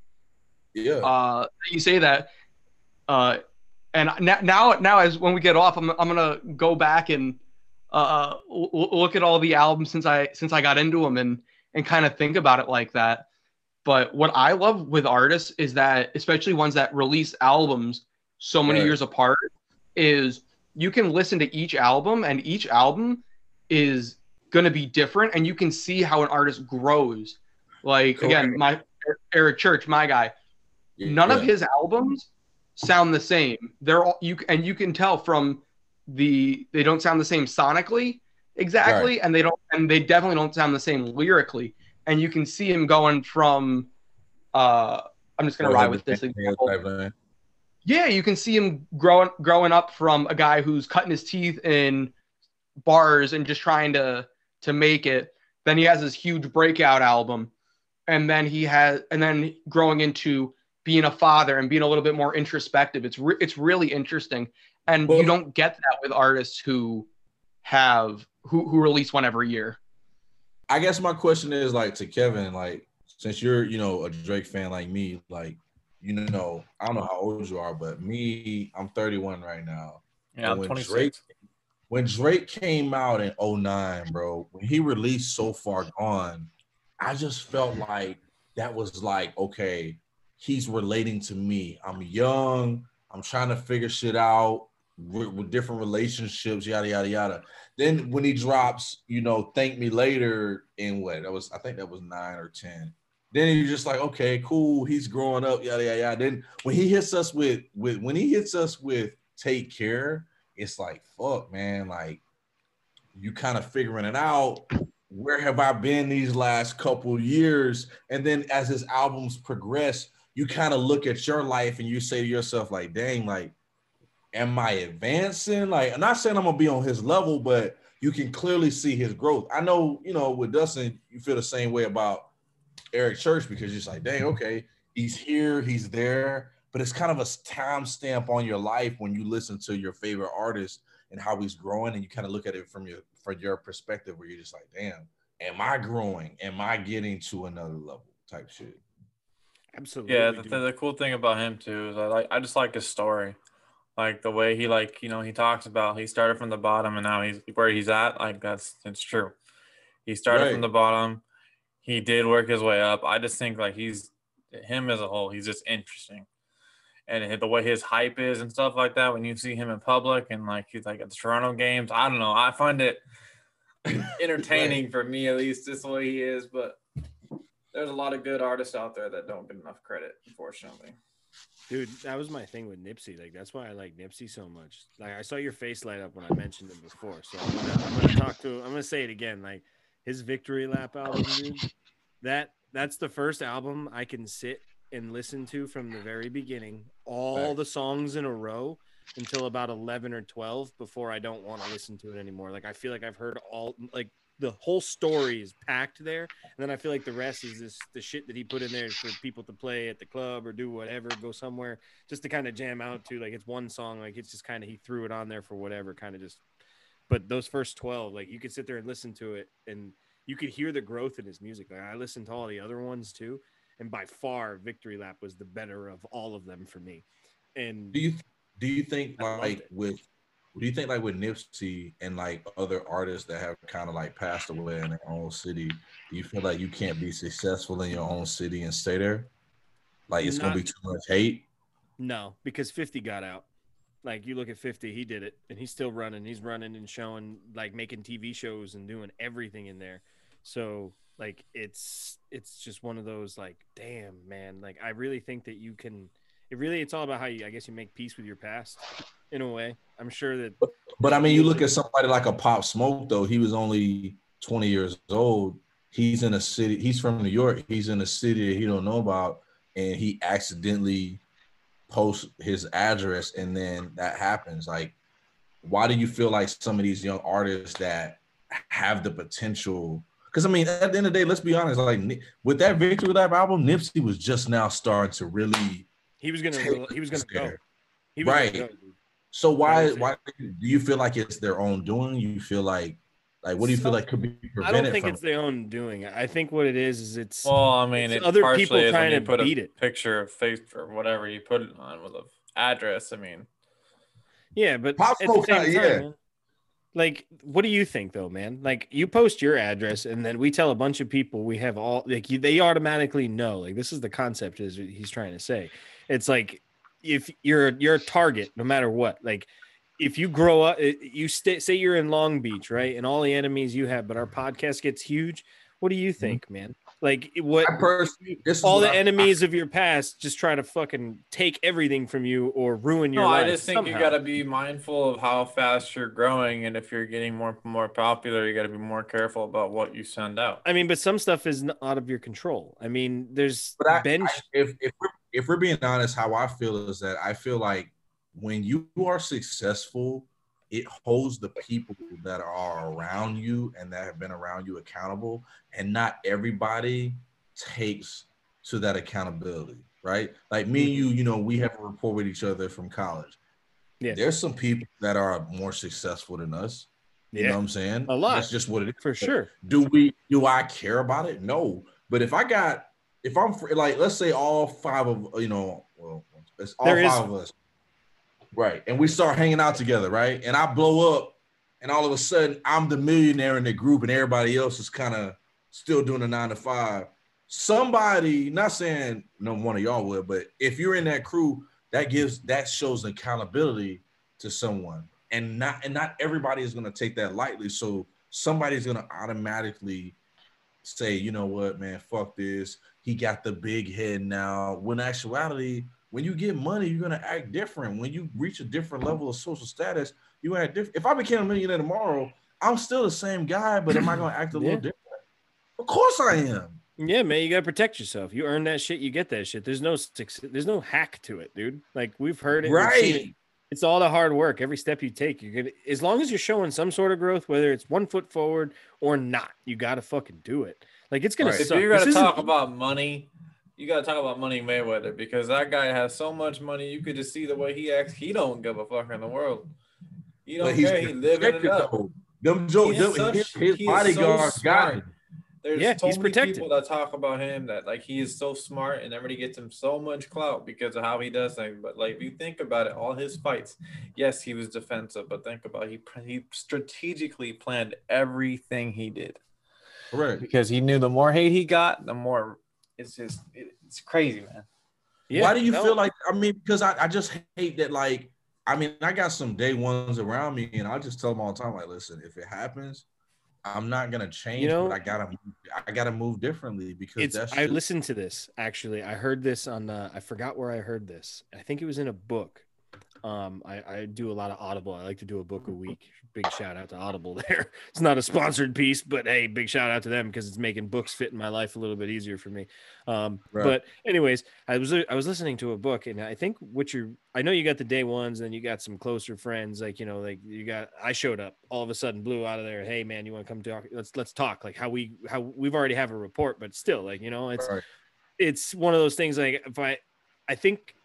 yeah. uh, you say that. Uh, and now, now, now, as when we get off, I'm, I'm gonna go back and uh, l- look at all the albums since I since I got into them and and kind of think about it like that. But what I love with artists is that, especially ones that release albums so many Right. years apart, is you can listen to each album and each album is going to be different and you can see how an artist grows. Like again, my Eric Church, my guy, none of his albums sound the same. They're all you and you can tell from the they don't sound the same sonically exactly, and they don't and they definitely don't sound the same lyrically. And you can see him going from uh I'm just gonna ride with this example. Yeah, you can see him growing growing up from a guy who's cutting his teeth in bars and just trying to to make it. Then he has this huge breakout album, and then he has and then growing into being a father and being a little bit more introspective. It's re- it's really interesting, and Well- you don't get that with artists who have who who release one every year. I guess my question is like to Kevin, like since you're you know a Drake fan like me, like you know I don't know how old you are, but me, I'm 31 right now. Yeah, I'm when 26. Drake when Drake came out in 09, bro, when he released So Far Gone, I just felt like that was like, okay, he's relating to me. I'm young, I'm trying to figure shit out with, with different relationships, yada yada yada. Then when he drops, you know, thank me later in what that was, I think that was nine or ten. Then you're just like, okay, cool, he's growing up, yada yada yada. Then when he hits us with with when he hits us with take care, it's like fuck, man, like you kind of figuring it out. Where have I been these last couple years? And then as his albums progress, you kind of look at your life and you say to yourself, like, dang, like, am I advancing? Like, I'm not saying I'm gonna be on his level, but you can clearly see his growth. I know, you know, with Dustin, you feel the same way about Eric Church because you're just like, dang, okay, he's here, he's there. But it's kind of a time stamp on your life when you listen to your favorite artist and how he's growing, and you kind of look at it from your from your perspective where you're just like, damn, am I growing? Am I getting to another level? Type shit. Absolutely. Yeah, the, the, the cool thing about him too is I like I just like his story. Like the way he like you know he talks about he started from the bottom and now he's where he's at. Like that's it's true. He started Right. from the bottom. He did work his way up. I just think like he's him as a whole. He's just interesting, and the way his hype is and stuff like that. When you see him in public and like he's like at the Toronto games, I don't know. I find it entertaining for me at least. This way he is, but there's a lot of good artists out there that don't get enough credit, unfortunately. Dude, that was my thing with Nipsey. Like that's why I like Nipsey so much. Like I saw your face light up when I mentioned him before. So I'm gonna, I'm gonna talk to. I'm gonna say it again. Like his Victory Lap album, dude. That that's the first album I can sit and listen to from the very beginning, all the songs in a row until about 11 or 12 before I don't want to listen to it anymore. Like I feel like I've heard all like the whole story is packed there and then I feel like the rest is this the shit that he put in there for people to play at the club or do whatever, go somewhere just to kind of jam out to. Like it's one song, like it's just kind of he threw it on there for whatever, kind of just. But those first twelve, like you could sit there and listen to it, and you could hear the growth in his music. Like I listened to all the other ones too, and by far, Victory Lap was the better of all of them for me. And Do you do you think like with do you think like with Nipsey and like other artists that have kind of like passed away in their own city, do you feel like you can't be successful in your own city and stay there? Like it's gonna be too much hate. No, because 50 got out. Like you look at 50, he did it and he's still running. He's running and showing like making TV shows and doing everything in there. So like it's it's just one of those like damn man, like I really think that you can it really it's all about how you I guess you make peace with your past in a way. I'm sure that But I mean, you look at somebody like a Pop Smoke though. He was only 20 years old. He's in a city. He's from New York. He's in a city that he don't know about, and he accidentally posts his address, and then that happens. Like, why do you feel like some of these young artists that have the potential? Because I mean, at the end of the day, let's be honest. Like with that Victory Lap album, Nipsey was just now starting to really he was gonna he was gonna go. was Right. gonna go. So why why do you feel like it's their own doing? You feel like like what do you feel like could be prevented? I don't think from? it's their own doing. I think what it is is it's Well, I mean, It's it's other people is trying to put beat a it. picture of face or whatever you put it on with a address. I mean, Yeah, but Pop at the same time, yeah. man, like, what do you think though, man? Like, you post your address, and then we tell a bunch of people we have all like you, they automatically know. Like, this is the concept is he's trying to say. It's like if you're you're a target, no matter what. Like, if you grow up, eh, you stay, say you're in Long Beach, right, and all the enemies you have, but our podcast gets huge. What do you think, man? Like, what I personally, all the I- enemies of your past just try to fucking take everything from you or ruin your no, life. I just think you got to be mindful of how fast you're growing, and if you're getting more more popular, you got to be more careful about what you send out. I mean, but some stuff is out of your control. I mean, there's I, bench. I- if if we're, if we're being honest, how I feel is that I feel like when you are successful, it holds the people that are around you and that have been around you accountable, and not everybody takes to that accountability, right? Like me and mm-hmm. you, you know, we have a rapport with each other from college. Yeah. There's some people that are more successful than us. You know what I'm saying? A lot. That's just what it is. for sure. Do we do I care about it? No. But if I got if I'm like let's say all five of you know, well it's all There is- five of us. Right. And we start hanging out together, right? And I blow up and all of a sudden I'm the millionaire in the group and everybody else is kind of still doing a 9 to 5. Somebody, not saying no one of y'all would, but if you're in that crew, that gives that shows accountability to someone. And not and not everybody is going to take that lightly. So somebody's going to automatically say, you know what, man, fuck this. He got the big head now. When actuality, when you get money, you're gonna act different. When you reach a different level of social status, you act different. If I became a millionaire tomorrow, I'm still the same guy, but am I gonna act a Yeah. little different? Of course I am. Yeah, man, you gotta protect yourself. You earn that shit, you get that shit. There's no there's no hack to it, dude. Like we've heard it. Right. It's all the hard work. Every step you take, you're gonna as long as you're showing some sort of growth, whether it's one foot forward or not, you gotta fucking do it. Like it's gonna Right. If you're gonna isn't- talk about money, you gotta talk about Money Mayweather because that guy has so much money. You could just see the way he acts. He don't give a fuck in the world. He don't But he's care. He living it protected, up. though. Them Joe, them, such- his, his he so bodyguards got smart. him. There's Yeah, so he's many protected. people that talk about him that like he is so smart and everybody gets him so much clout because of how he does things. But like if you think about it, all his fights, yes, he was defensive, but think about it, he he strategically planned everything he did Correct. because he knew the more hate he got, the more it's just it's crazy, man. Yeah, Why do you no. feel like? I mean, because I, I just hate that. Like, I mean, I got some day ones around me, and I just tell them all the time, like, listen, if it happens, I'm not gonna change, You know- but I gotta, move, I gotta move differently because it's that's I listened to this actually. I heard this on uh, I forgot where I heard this. I think it was in a book. Um, I, I do a lot of Audible. I like to do a book a week. Big shout out to Audible there. It's not a sponsored piece, but hey, big shout out to them because it's making books fit in my life a little bit easier for me. Um, Right. but anyways, I was I was listening to a book, and I think what you're I know you got the day ones, and you got some closer friends, like you know, like you got I showed up all of a sudden, blew out of there. Hey man, you want to come talk? Let's let's talk. Like how we how we've already have a report, but still, like you know, it's Right. it's one of those things like if I I think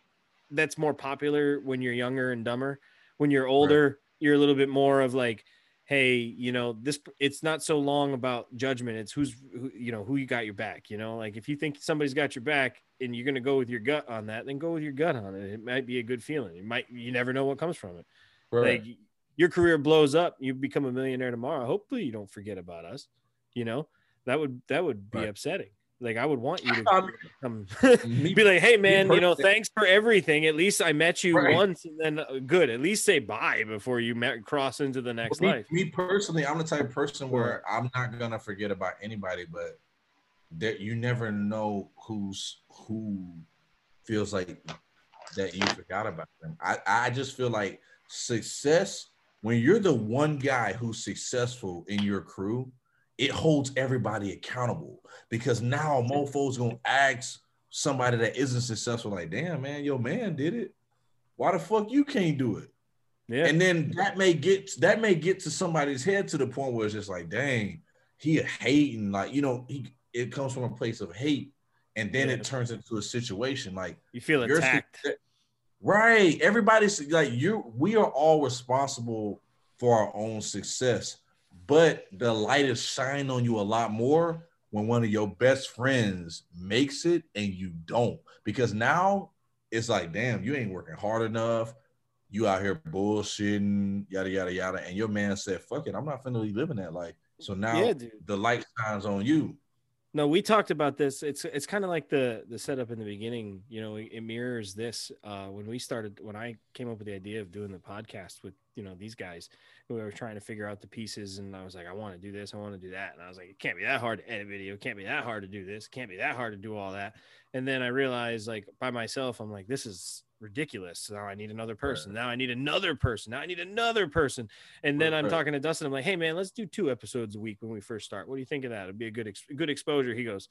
that's more popular when you're younger and dumber. When you're older, you're a little bit more of like, hey, you know, this it's not so long about judgment. It's who's who, you know, who you got your back, you know? Like if you think somebody's got your back and you're going to go with your gut on that, then go with your gut on it. It might be a good feeling. You might you never know what comes from it. Right. Like your career blows up, you become a millionaire tomorrow. Hopefully you don't forget about us. You know, that would that would be Right. upsetting. Like I would want you to Um, come me- be like, hey man, you know, thanks for everything. At least I met you Right. once, and then uh, good. At least say bye before you met, cross into the next me, life. me personally, I'm the type of person where I'm not gonna forget about anybody, but that you never know who's who feels like that you forgot about them. I, I just feel like success when you're the one guy who's successful in your crew, it holds everybody accountable because now mofo's gonna ask somebody that isn't successful, like, damn man, your man did it. Why the fuck you can't do it? Yeah, And then that may get that may get to somebody's head to the point where it's just like, dang, he a hating, like you know, he it comes from a place of hate, and then Yeah. it turns into a situation like you feel attacked. right. Everybody's like you. We are all responsible for our own success, but the light is shining on you a lot more when one of your best friends makes it and you don't, because now it's like, damn, you ain't working hard enough. You out here bullshitting, yada yada yada, and your man said, "Fuck it, I'm not finna be living that life." So now Yeah, the light shines on you. No, we talked about this. It's it's kind of like the the setup in the beginning. You know, it, mirrors this. Uh, when we started, when I came up with the idea of doing the podcast with you know these guys, we were trying to figure out the pieces, and I was like, I want to do this, I want to do that, and I was like, it can't be that hard to edit video, it can't be that hard to do this, it can't be that hard to do all that. And then I realized, like by myself, I'm like, this is ridiculous. So now I need another person. Now I need another person. Now I need another person. And then I'm Right. talking to Dustin. I'm like, hey man, let's do two episodes a week when we first start. What do you think of that? It'd be a good ex- good exposure. He goes,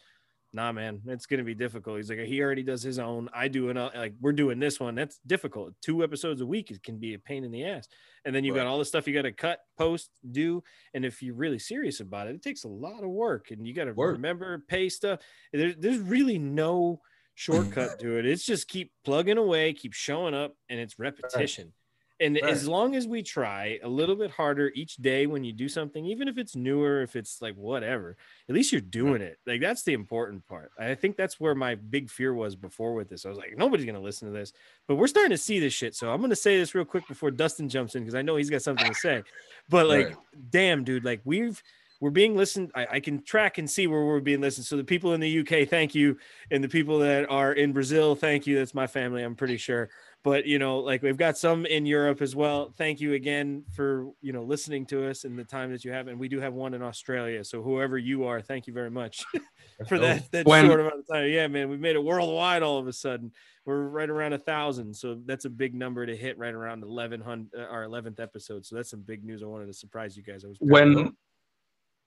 nah, man, it's gonna be difficult. He's like, he already does his own. I do an like we're doing this one. That's difficult. Two episodes a week it can be a pain in the ass. And then you got all the stuff you got to cut, post, do. And if you're really serious about it, it takes a lot of work. And you got to remember, pay stuff. There, there's really no shortcut to it. It's just keep plugging away, keep showing up, and it's repetition. And Right. as long as we try a little bit harder each day when you do something, even if it's newer, if it's like whatever, at least you're doing it. Like that's the important part. I think that's where my big fear was before with this. I was like, nobody's gonna listen to this, but we're starting to see this shit. So I'm gonna say this real quick before Dustin jumps in because I know he's got something to say. But like, Right. damn, dude, like we've we're being listened. I, I can track and see where we're being listened. So the people in the UK, thank you, and the people that are in Brazil, thank you. That's my family, I'm pretty sure. But you know, like we've got some in Europe as well. Thank you again for you know listening to us and the time that you have. And we do have one in Australia. So whoever you are, thank you very much for that that When- short amount of time. Yeah, man, we've made it worldwide all of a sudden. We're right around a thousand, so that's a big number to hit right around eleven hundred, uh, our eleventh episode. So that's some big news. I wanted to surprise you guys. I was when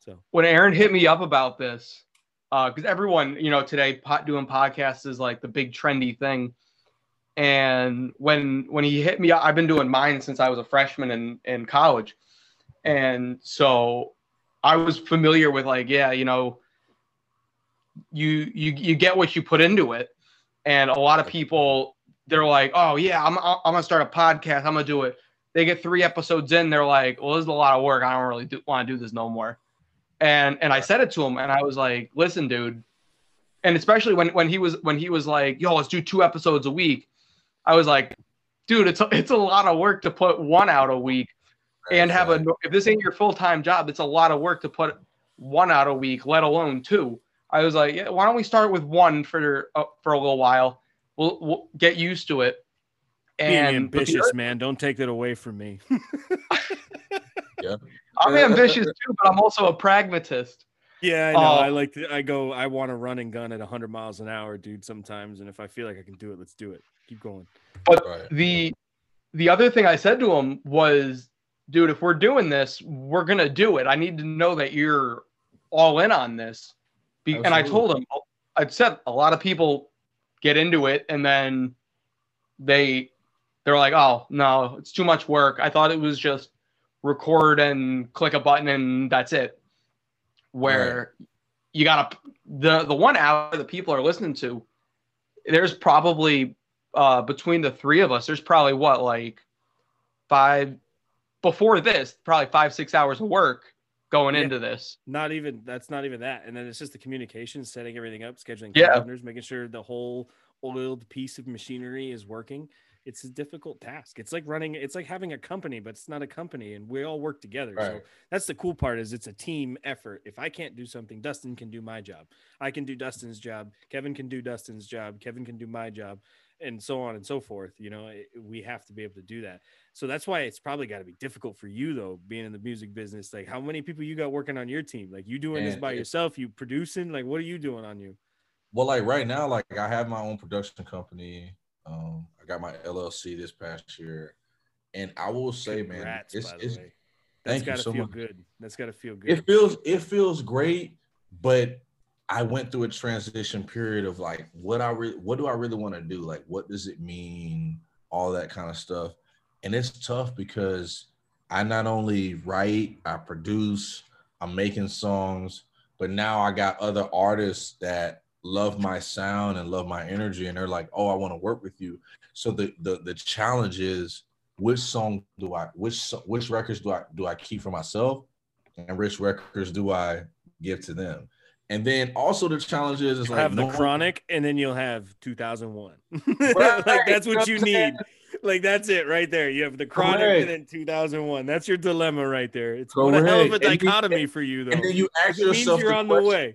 so when Aaron hit me up about this, uh, because everyone, you know, today pot, doing podcasts is like the big trendy thing. And when when he hit me, up, I've been doing mine since I was a freshman in in college, and so I was familiar with like, yeah, you know, you you you get what you put into it, and a lot of people they're like, oh yeah, I'm I'm gonna start a podcast, I'm gonna do it. They get three episodes in, they're like, well, this is a lot of work. I don't really do, want to do this no more and and I said it to him, and I was like, "Listen, dude," and especially when when he was when he was like, "Yo, let's do two episodes a week," I was like, "Dude, it's a, it's a lot of work to put one out a week, and have a if this ain't your full time job, it's a lot of work to put one out a week, let alone two." I was like, yeah, "Why don't we start with one for uh, for a little while? We'll, we'll get used to it." Being And ambitious, man. Don't take that away from me. I'm ambitious too, but I'm also a pragmatist. Yeah, I know. I um, like to, I go, I want to run and gun at 100 miles an hour, dude, sometimes. And if I feel like I can do it, let's do it. Keep going. Right. the the other thing I said to him was, dude, if we're doing this, we're gonna do it. I need to know that you're all in on this. Be- and I told him, I'd said a lot of people get into it and then they they're like, oh no, it's too much work. I thought it was just record and click a button and that's it. Where you gotta the the one hour that people are listening to, there's probably uh between the three of us, there's probably what like five before this, probably five, six hours of work going Yeah. into this. Not even, that's not even that. And then it's just the communication, setting everything up, scheduling Yeah. calendars, making sure the whole oiled piece of machinery is working. It's a difficult task. It's like running, it's like having a company, but it's not a company and we all work together. So that's the cool part is it's a team effort. If I can't do something, Dustin can do my job. I can do Dustin's job. Kevin can do Dustin's job. Kevin can do my job and so on and so forth. You know, it, we have to be able to do that. So that's why it's probably got to be difficult for you though, being in the music business. Like how many people you got working on your team? Like you doing this by yourself, you producing, like what are you doing on you? Well, like right now, like I have my own production company. Um, I got my LLC this past year, and I will say, man, it's, it's thank you gotta so feel much. good. That's gotta feel good. it feels it feels great, but I went through a transition period of like what I really what do I really want to do? Like what does it mean? All that kind of stuff. And it's tough because I not only write, I produce, I'm making songs, but now I got other artists that love my sound and love my energy and they're like, "Oh, I want to work with you." So the the the challenge is which song do I which which records do I do I keep for myself and which records do I give to them? And then also the challenge is, is like have the knowing- chronic and then you'll have 2001. Right, like that's what you what I'm saying? need. Like that's it right there. You have the chronic Correct. and then 2001. That's your dilemma right there. It's what a hell of a Correct. And you- dichotomy for you though. And then you ask it means yourself you're on the way.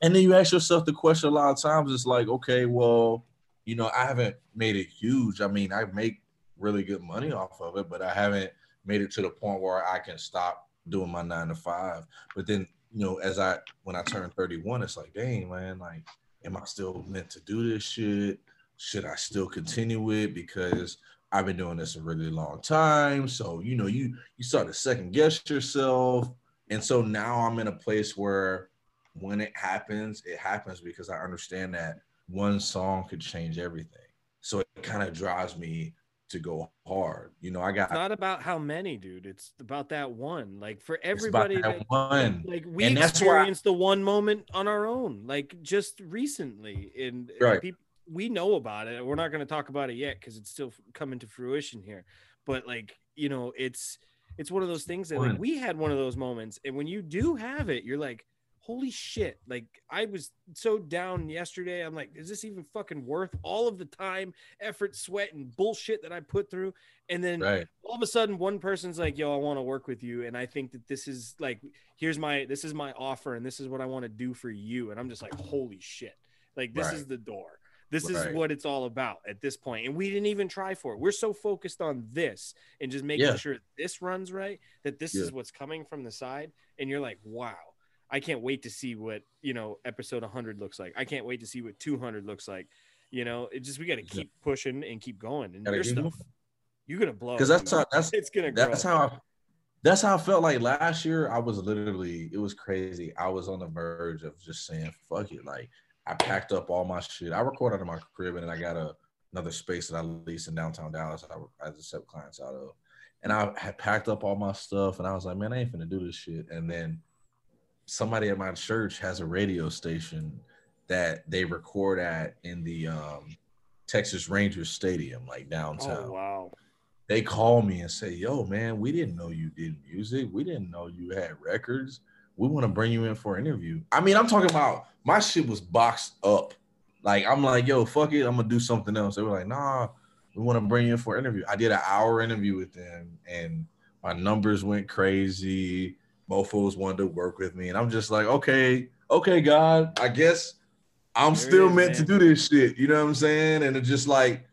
And then you ask yourself the question a lot of times. It's like, okay, well, you know, I haven't made it huge. I mean, I make really good money off of it, but I haven't made it to the point where I can stop doing my nine to five. But then, you know, as I when I turn 31, it's like, dang, man, like, am I still meant to do this shit? Should I still continue it? Because I've been doing this a really long time. So, you know, you you start to second guess yourself. And so now I'm in a place where when it happens, it happens because I understand that one song could change everything. So it kind of drives me to go hard. You know, I got It's not about how many, dude. It's about that one. Like for everybody, that that- one. like we And experienced the one moment on our own, like just recently. And and Right. peop- we know about it. We're not going to talk about it yet because it's still coming to fruition here. But like you know, it's it's one of those things that like we had one of those moments, and when you do have it, you're like, holy shit! Like I was so down yesterday. I'm like, is this even fucking worth all of the time, effort, sweat, and bullshit that I put through? And then Right. all of a sudden one person's like yo i want to work with you and i think that this is like here's my this is my offer and this is what i want to do for you and i'm just like holy shit like this Right. is the door this is what it's all about at this point. point and we didn't even try for it we're so focused on this and just making Yeah. sure this runs right that this Yeah. is what's coming from the side and you're like wow i can't wait to see what you know episode 100 looks like i can't wait to see what 200 looks like you know it just we got to keep pushing and keep going and your stuff you're gonna blow Because that's how that's it's gonna grow. that's how I, that's how I felt like last year. I was literally it was crazy. I was on the verge of just saying fuck it. Like I packed up all my shit. I record out of my crib and then I got a another space that I lease in downtown Dallas. I, I accept clients out of, and I had packed up all my stuff and I was like, man, I ain't finna do this shit. And then somebody at my church has a radio station that they record at in the um, Texas Rangers Stadium, like downtown Oh wow. they call me and say, "Yo, man, we didn't know you did music. We didn't know you had records. we want to bring you in for an interview. I mean, I'm talking about my shit was boxed up. Like I'm like, yo, fuck it, I'm gonna do something else. They were like, nah, we want to bring you in for an interview. I did an hour interview with them, and my numbers went crazy. Mofos wanted to work with me, and I'm just like, okay, okay, God, I guess I'm There still is, meant man. to do this shit. You know what I'm saying? And it's just like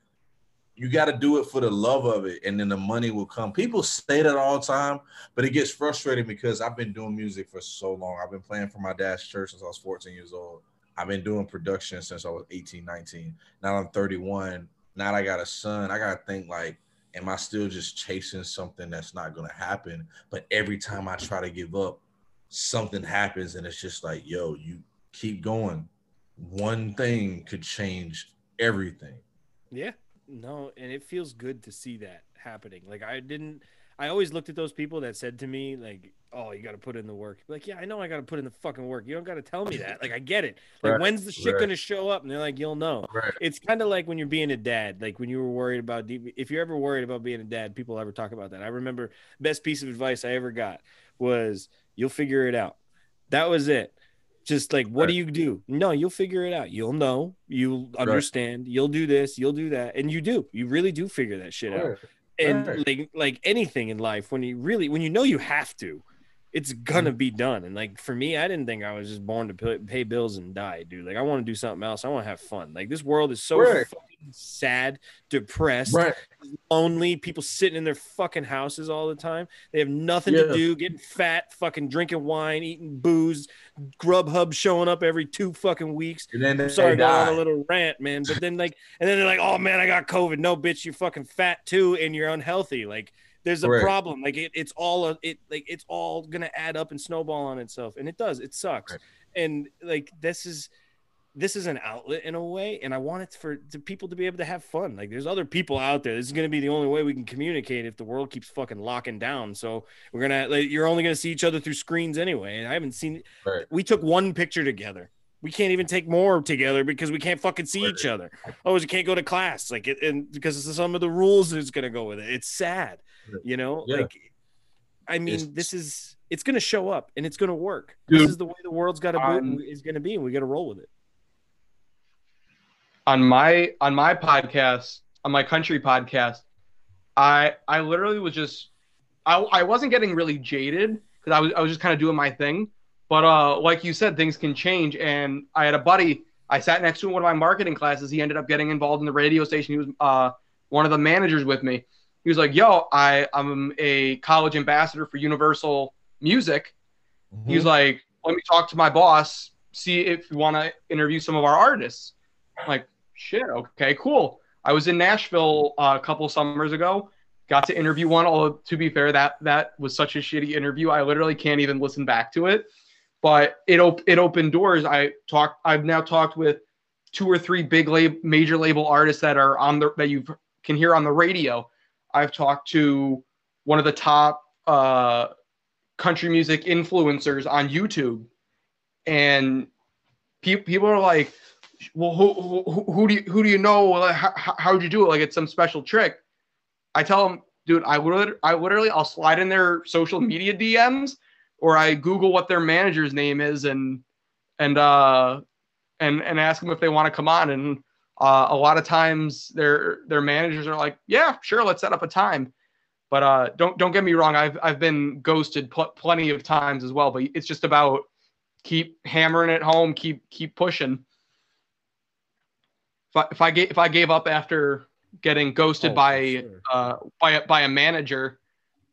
you got to do it for the love of it, and then the money will come. People say that all the time, but it gets frustrating because I've been doing music for so long. I've been playing for my dad's church since I was 14 years old. I've been doing production since I was 18, 19. Now I'm 31. Now I got a son. I got to think like, am I still just chasing something that's not going to happen? But every time I try to give up, something happens, and it's just like, yo, you keep going. One thing could change everything. Yeah. No, and it feels good to see that happening. Like I didn't I always looked at those people that said to me like, "Oh, you got to put in the work." Like, "Yeah, I know I got to put in the fucking work. You don't got to tell me that." Like, I get it. Like, Right, when's the shit right. going to show up? And they're like, "You'll know." Right. It's kind of like when you're being a dad. Like when you were worried about if you're ever worried about being a dad, people ever talk about that. I remember best piece of advice I ever got was, "You'll figure it out." That was it. Just like, what do you do? No, you'll figure it out. You'll know. You'll understand. You'll do this. You'll do that, and you do. You really do figure that shit out. And Right. like like anything in life, when you really when you know you have to, it's gonna Mm-hmm. be done. And like for me, I didn't think I was just born to pay, pay bills and die, dude. Like I want to do something else. I want to have fun. Like this world is so Right. fucking sad, depressed, Right. lonely. People sitting in their fucking houses all the time. They have nothing to do, getting fat, fucking drinking wine, eating booze, Grubhub showing up every two fucking weeks. And then I'm sorry, going on a little rant, man. But then like, and then they're like, "Oh man, I got COVID." No, bitch, you're fucking fat too, and you're unhealthy. Like, there's a Right. problem. Like, it, it's all a, it like it's all gonna add up and snowball on itself, and it does. It sucks. Right. And like, this is this is an outlet in a way, and I want it for to people to be able to have fun. Like, there's other people out there. This is gonna be the only way we can communicate if the world keeps fucking locking down. So we're gonna like, you're only gonna see each other through screens anyway. And I haven't seen. Right. We took one picture together. We can't even take more together because we can't fucking see Right. each other. Oh, you can't go to class, like it, and because of some of the rules is gonna go with it. It's sad, you know. Yeah. Like, I mean, It's- this is it's gonna show up and it's gonna work. Dude, this is the way the world's got to um, is gonna be, and we got to roll with it. On my on my podcast on my country podcast i i literally was just i, I wasn't getting really jaded because i was i was just kind of doing my thing. But uh like you said things can change. And i had a buddy i sat next to him in one of my marketing classes. He ended up getting involved in the radio station. He was uh one of the managers with me. He was like yo i i'm a college ambassador for universal music. Mm-hmm. he was like, let me talk to my boss, see if you want to interview some of our artists. I'm like, shit, okay, cool. I was in Nashville uh, a couple summers ago, got to interview one. Although to be fair, that that was such a shitty interview. I literally can't even listen back to it. But it op- it opened doors. I talked. I've now talked with two or three big lab- major label artists that are on the that you can hear on the radio. I've talked to one of the top uh, country music influencers on YouTube, and pe- people are like, "Well, who, who, who do you who do you know? How, how'd you do it? Like it's some special trick." I tell them, dude, I literally, I literally, I'll slide in their social media DMs, or I Google what their manager's name is, and and uh and and ask them if they want to come on. And uh, a lot of times, their their managers are like, "Yeah, sure, let's set up a time." But uh, don't don't get me wrong. I've I've been ghosted pl- plenty of times as well. But it's just about keep hammering it home, keep keep pushing. If I if I gave if I gave up after getting ghosted Oh, by sure. uh by a, by a manager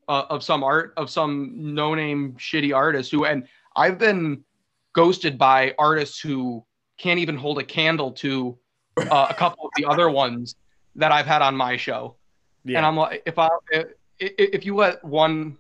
uh, of some art of some no name shitty artist who and I've been ghosted by artists who can't even hold a candle to uh, a couple of the other ones that I've had on my show. yeah. And I'm like, if I if, if you let one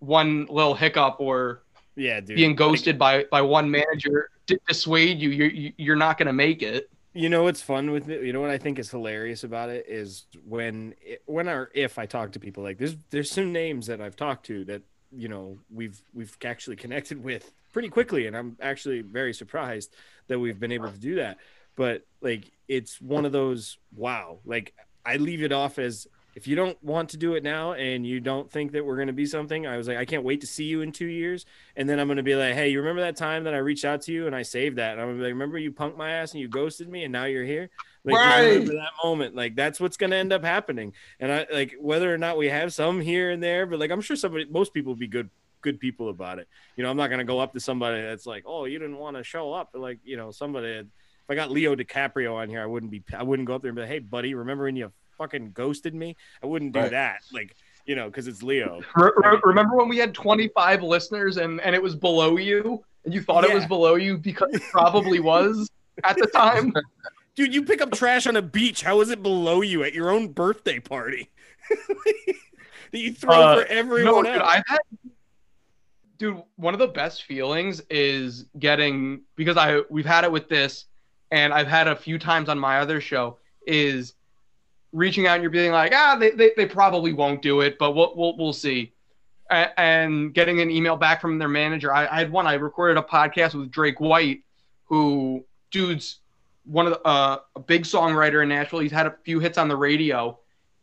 one little hiccup or yeah, dude. being ghosted by by one manager di- dissuade you, you're you're not gonna make it. You know what's fun with it? You know what I think is hilarious about it is when when or if I talk to people like there's there's some names that I've talked to that you know we've we've actually connected with pretty quickly, and I'm actually very surprised that we've been able to do that. But like it's one of those wow, like I leave it off as if you don't want to do it now and you don't think that we're going to be something, I was like, I can't wait to see you in two years. And then I'm going to be like, hey, you remember that time that I reached out to you and I saved that? And I'm going to be like, remember you punked my ass and you ghosted me and now you're here? Like, Right. remember that moment. Like, that's what's going to end up happening. And I like whether or not we have some here and there, but like, I'm sure somebody, most people would be good, good people about it. You know, I'm not going to go up to somebody that's like, oh, you didn't want to show up. But like, you know, somebody, if I got Leo DiCaprio on here, I wouldn't be, I wouldn't go up there and be like, hey, buddy, remember when you fucking ghosted me? I wouldn't do Right. that. Like, you know, because it's Leo. Re- re- remember when we had 25 listeners and, and it was below you and you thought it was below you because it probably was at the time? Dude, you pick up trash on a beach. How is it below you at your own birthday party? that you throw Uh, for everyone no, else. I've dude, one of the best feelings is getting because I we've had it with this, and I've had a few times on my other show is reaching out and you're being like, ah, they, they, they probably won't do it, but we'll we'll, we'll see. A- And getting an email back from their manager. I, I had one. I recorded a podcast with Drake White, who dude's one of the uh, a big songwriter in Nashville. He's had a few hits on the radio,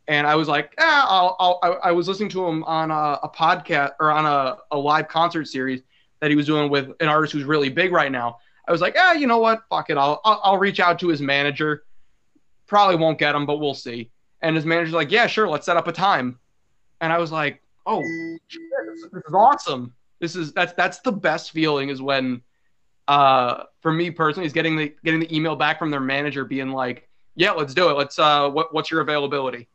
and I was like, ah, I'll, I'll, I, was listening to him on a, a podcast or on a, a live concert series that he was doing with an artist who's really big right now. I was like, ah, you know what? Fuck it. I'll, I'll, I'll reach out to his manager. Probably won't get him, but we'll see. And his manager's like, yeah, sure. Let's set up a time. And I was like, oh, shit, this, this is awesome. This is that's that's the best feeling is when, uh, for me personally, is getting the getting the email back from their manager being like, yeah, let's do it. Let's uh, what what's your availability?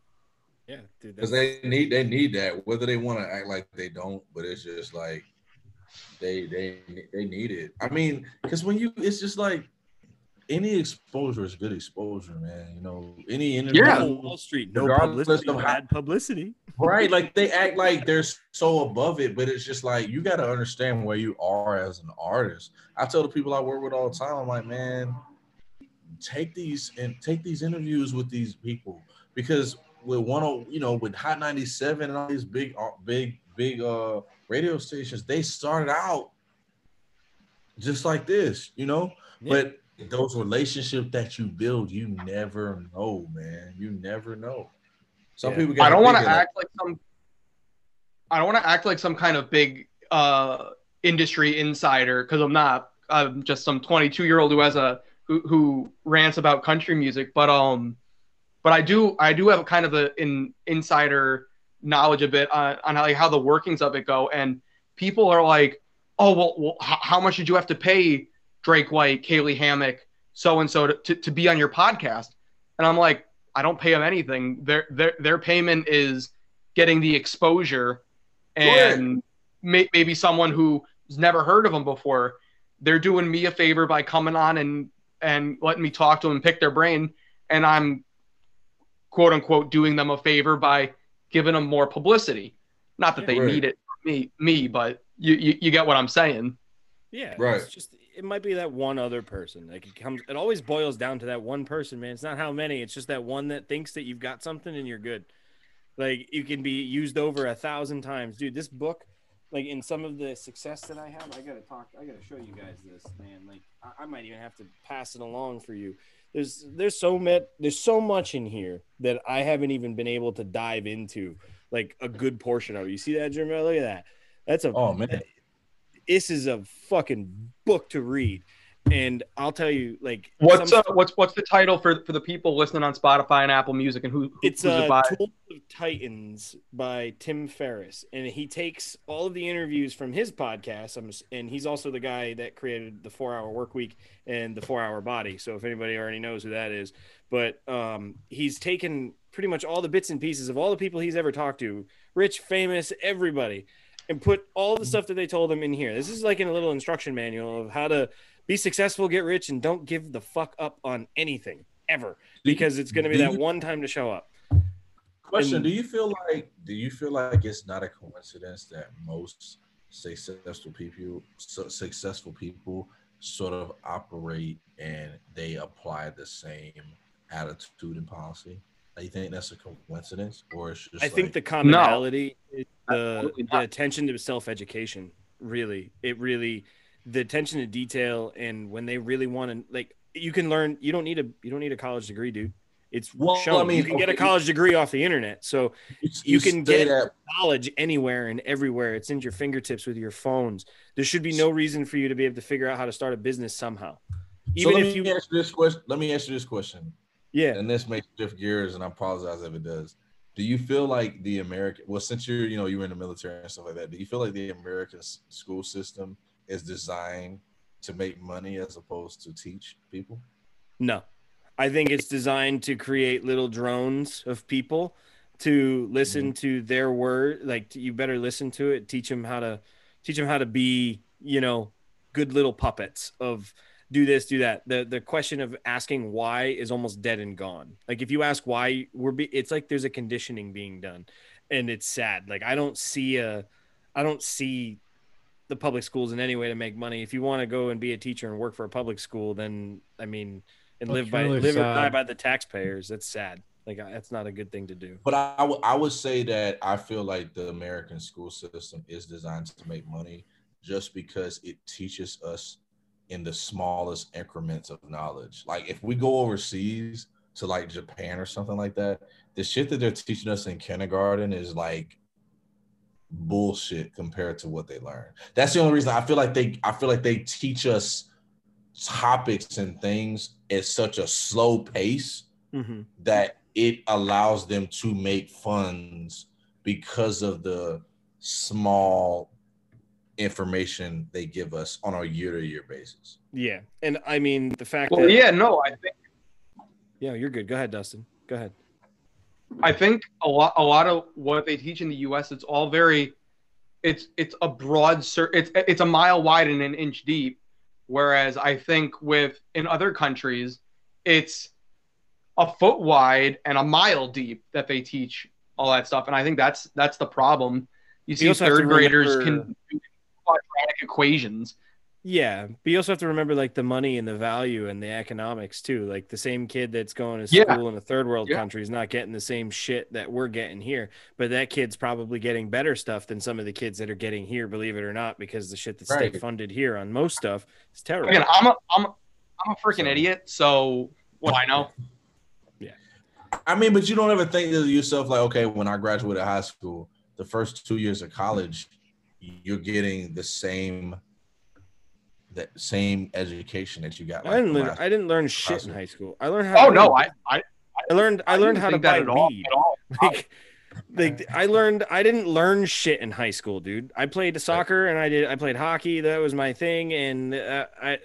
yeah, dude. because they need they need that whether they want to act like they don't but it's just like they they they need it i mean because when you it's just like any exposure is good exposure man you know any interview Yeah. No Wall Street, no publicity, of how- bad publicity. right like they act like they're so above it but it's just like you got to understand where you are as an artist i tell the people i work with all the time i'm like man take these and take these interviews with these people because with one of you know with hot 97 and all these big uh, big big uh radio stations they started out just like this you know Yeah. but those relationships that you build you never know man you never know some Yeah. people I don't want to act like some. I don't want to act like some kind of big uh, industry insider because I'm not. I'm just some 22 year old who has a who, who rants about country music. But um, but I do I do have a kind of a in insider knowledge a bit on, on how, like how the workings of it go. And people are like, oh well, well how, how much did you have to pay Drake White, Caylee Hammack, so and so to to be on your podcast? And I'm like, I don't pay them anything. Their their their payment is getting the exposure, and may, maybe someone who's never heard of them before. They're doing me a favor by coming on and and letting me talk to them and pick their brain, and I'm quote unquote doing them a favor by giving them more publicity. Not that they Right. need it me me, but you, you you get what I'm saying. Yeah, Right. It's just it might be that one other person. Like it comes, it always boils down to that one person, man. It's not how many. It's just that one that thinks that you've got something and you're good. Like you can be used over a thousand times, dude. This book, like in some of the success that I have, I gotta talk. I gotta show you guys this, man. Like I, I might even have to pass it along for you. There's there's so much there's so much in here that I haven't even been able to dive into, like a good portion of it. You see that, Jim? Look at that. That's a oh man this is a fucking book to read. And i'll tell you like What's some uh, what's what's the title for for the people listening on Spotify and Apple Music and who, who it's it uh, tools of titans by tim ferriss. And he takes all of the interviews from his podcast and he's also the guy that created the four hour work week and the four hour body. So if anybody already knows who that is. But um, he's taken pretty much all the bits and pieces of all the people he's ever talked to. Rich famous everybody and put all the stuff that they told him in here this is like in a little instruction manual of how to be successful get rich and don't give the fuck up on anything ever because it's going to be that one time to show up Question: And- Do you feel like do you feel like it's not a coincidence that most successful people su- successful people sort of operate and they apply the same attitude and policy? Do you think that's a coincidence, or it's just I think the commonality is the, the attention to self education. Really, it really the attention to detail and when they really want to like you can learn. You don't need a you don't need a college degree, dude. It's Well, shown. I mean, you can get a college degree off the internet. So You can get- that knowledge anywhere and everywhere. It's in your fingertips with your phones. There should be no reason for you to be able to figure out how to start a business somehow. so Even let if me you, ask you this question. Let me ask you this question. Yeah, and this makes shift gears, and I apologize if it does. Do you feel like the American, well, since you're, you know, you were in the military and stuff like that, do you feel like the American school system is designed to make money as opposed to teach people? no, I think it's designed to create little drones of people to listen Mm-hmm. to their word. Like you better listen to it. Teach them how to teach them how to be, you know, good little puppets of do this, do that. The the question of asking why is almost dead and gone. Like if you ask why we're be it's like there's a conditioning being done and it's sad. Like I don't see a I don't see the public schools in any way to make money. If you want to go and be a teacher and work for a public school, then I mean and That's live by really live and die by the taxpayers, that's sad. Like that's not a good thing to do. But I, I would- I would say that I feel like the American school system is designed to make money just because it teaches us in the smallest increments of knowledge. Like if we go overseas to like Japan or something like that, the shit that they're teaching us in kindergarten is like bullshit compared to what they learn. That's the only reason I feel like they I feel like they teach us topics and things at such a slow pace Mm-hmm. that it allows them to make funds because of the small information they give us on a year to year basis. Yeah, and I mean the fact Well, that yeah, no, I think yeah, you're good. Go ahead, Dustin. Go ahead. I think a lot a lot of what they teach in the U.S. it's all very it's it's a broad it's it's a mile wide and an inch deep, whereas I think with in other countries it's a foot wide and a mile deep that they teach all that stuff, and I think that's that's the problem. You see, also third graders remember- can do quadratic equations. Yeah, but you also have to remember like the money and the value and the economics too. Like the same kid that's going to Yeah. school in a third world Yeah. country is not getting the same shit that we're getting here, but that kid's probably getting better stuff than some of the kids that are getting here, believe it or not, because the shit that's state funded here on most stuff is terrible. Again, I'm a I'm a, I'm a freaking So- idiot, so what do I know? Yeah. I mean, but you don't ever think to yourself like, okay, when I graduated high school, the first two years of college, you're getting the same that same education that you got. I didn't learn. last- I didn't learn shit in high school. I learned how. Oh to no, I I, I learned. I, learned didn't how to think that buy at all, weed. at all. like, like I learned I didn't learn shit in high school, dude. I played soccer and I did I played hockey. That was my thing, and uh, I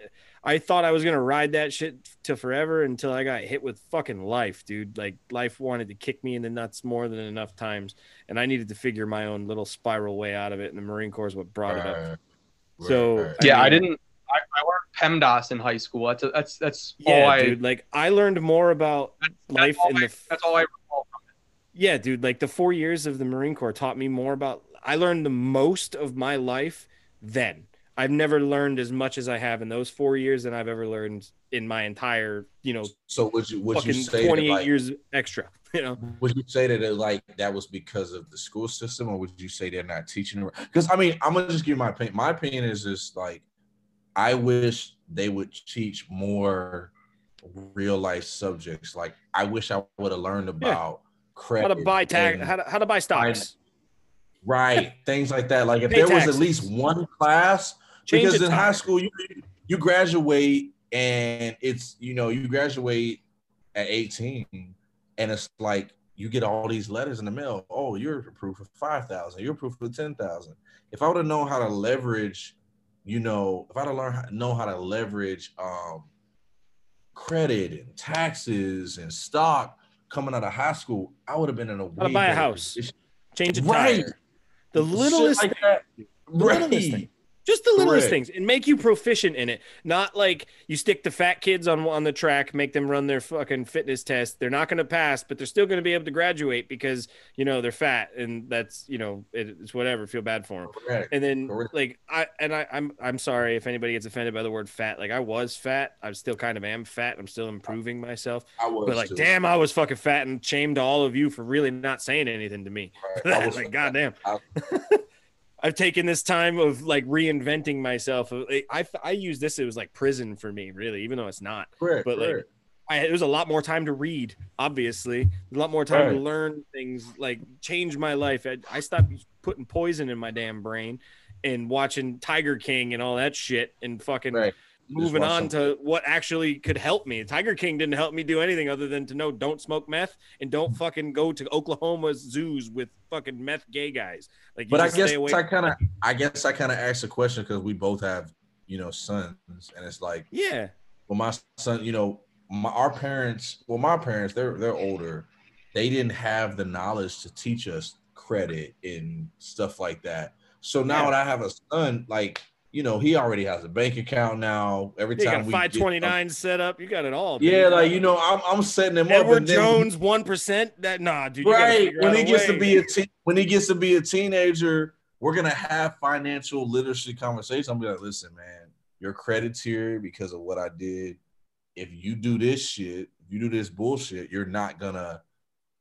I thought I was gonna ride that shit to forever until I got hit with fucking life, dude. Like life wanted to kick me in the nuts more than enough times, and I needed to figure my own little spiral way out of it. And the Marine Corps is what brought it up. Right, So, right. I Yeah, I, didn't. I, I learned PEMDAS in high school. That's that's that's all Yeah, I. dude. Like I learned more about that's, life that's all in I, the that's all I recall from it. Yeah, dude, like the 4 years of the Marine Corps taught me more about I learned the most of my life then. I've never learned as much as I have in those 4 years than I've ever learned in my entire, you know, So would you would you say 28 like, years extra, you know. would you say that it, like that was because of the school system, or would you say they're not teaching? Because I mean, I'm gonna just give you my opinion. My opinion is just like I wish they would teach more real life subjects. Like I wish I would have learned about credit, How to buy tag how to, how to buy stocks. right things like that. Like if Pay there was at least one class, Change because in high school you you graduate and it's you know you graduate at 18 and it's like you get all these letters in the mail oh you're approved for 5000 you're approved for 10000 if i would have known how to leverage you know if i'd have learned how, know how to leverage um credit and taxes and stock coming out of high school i would have been in a to way buy a house. position. Change a Right. tire. The littlest like that. the littlest thing. Just the littlest Correct. things and make you proficient in it. Not like you stick the fat kids on on the track, make them run their fucking fitness test. They're not going to pass, but they're still going to be able to graduate because you know they're fat, and that's you know it, it's whatever. Feel bad for them. Correct. And then Correct. like I and I, I'm I'm sorry if anybody gets offended by the word fat. Like I was fat. I still kind of am fat. I'm still improving myself. I was But like, too. damn, I was fucking fat and shamed all of you for really not saying anything to me. Right. I was- like, goddamn. I- I've taken this time of like reinventing myself. Uh, I I use this. It was like prison for me, really, even though it's not. Correct, But like. I, it was a lot more time to read. Obviously, a lot more time to learn things. Like change my life. I, I stopped putting poison in my damn brain and watching Tiger King and all that shit and fucking Right. Moving on some- to what actually could help me. Tiger King didn't help me do anything other than to know don't smoke meth and don't mm-hmm. fucking go to Oklahoma zoos with fucking meth gay guys. Like, But I guess stay away. I kind of, I guess I kind of asked the question because we both have, you know, sons, and it's like, yeah, well, my son, you know, my, our parents, well, my parents, they're they're older. They didn't have the knowledge to teach us credit and stuff like that. So now Yeah. that I have a son, like, you know, he already has a bank account now. Every you time we five get twenty nine set up. You got it all. yeah, like you know, I'm I'm setting him up. Edward Jones one percent. That nah, dude. you right when he gets to be a teen, when he gets to be a teenager we're gonna have financial literacy conversations i'm gonna be like listen man your credit's here because of what i did if you do this shit if you do this bullshit you're not gonna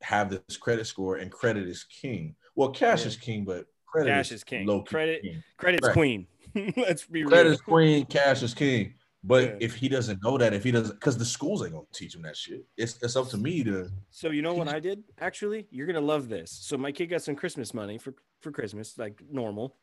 have this credit score and credit is king well cash Yeah. is king but credit Cash is king. low Credit- king. credit's Right. queen. Let's be real. credit is queen cash is king but Yeah. if he doesn't know that if he doesn't because the schools ain't gonna teach him that shit it's, it's up to me to So you know what I did? Actually, you're gonna love this. So my kid got some Christmas money for for Christmas, like normal,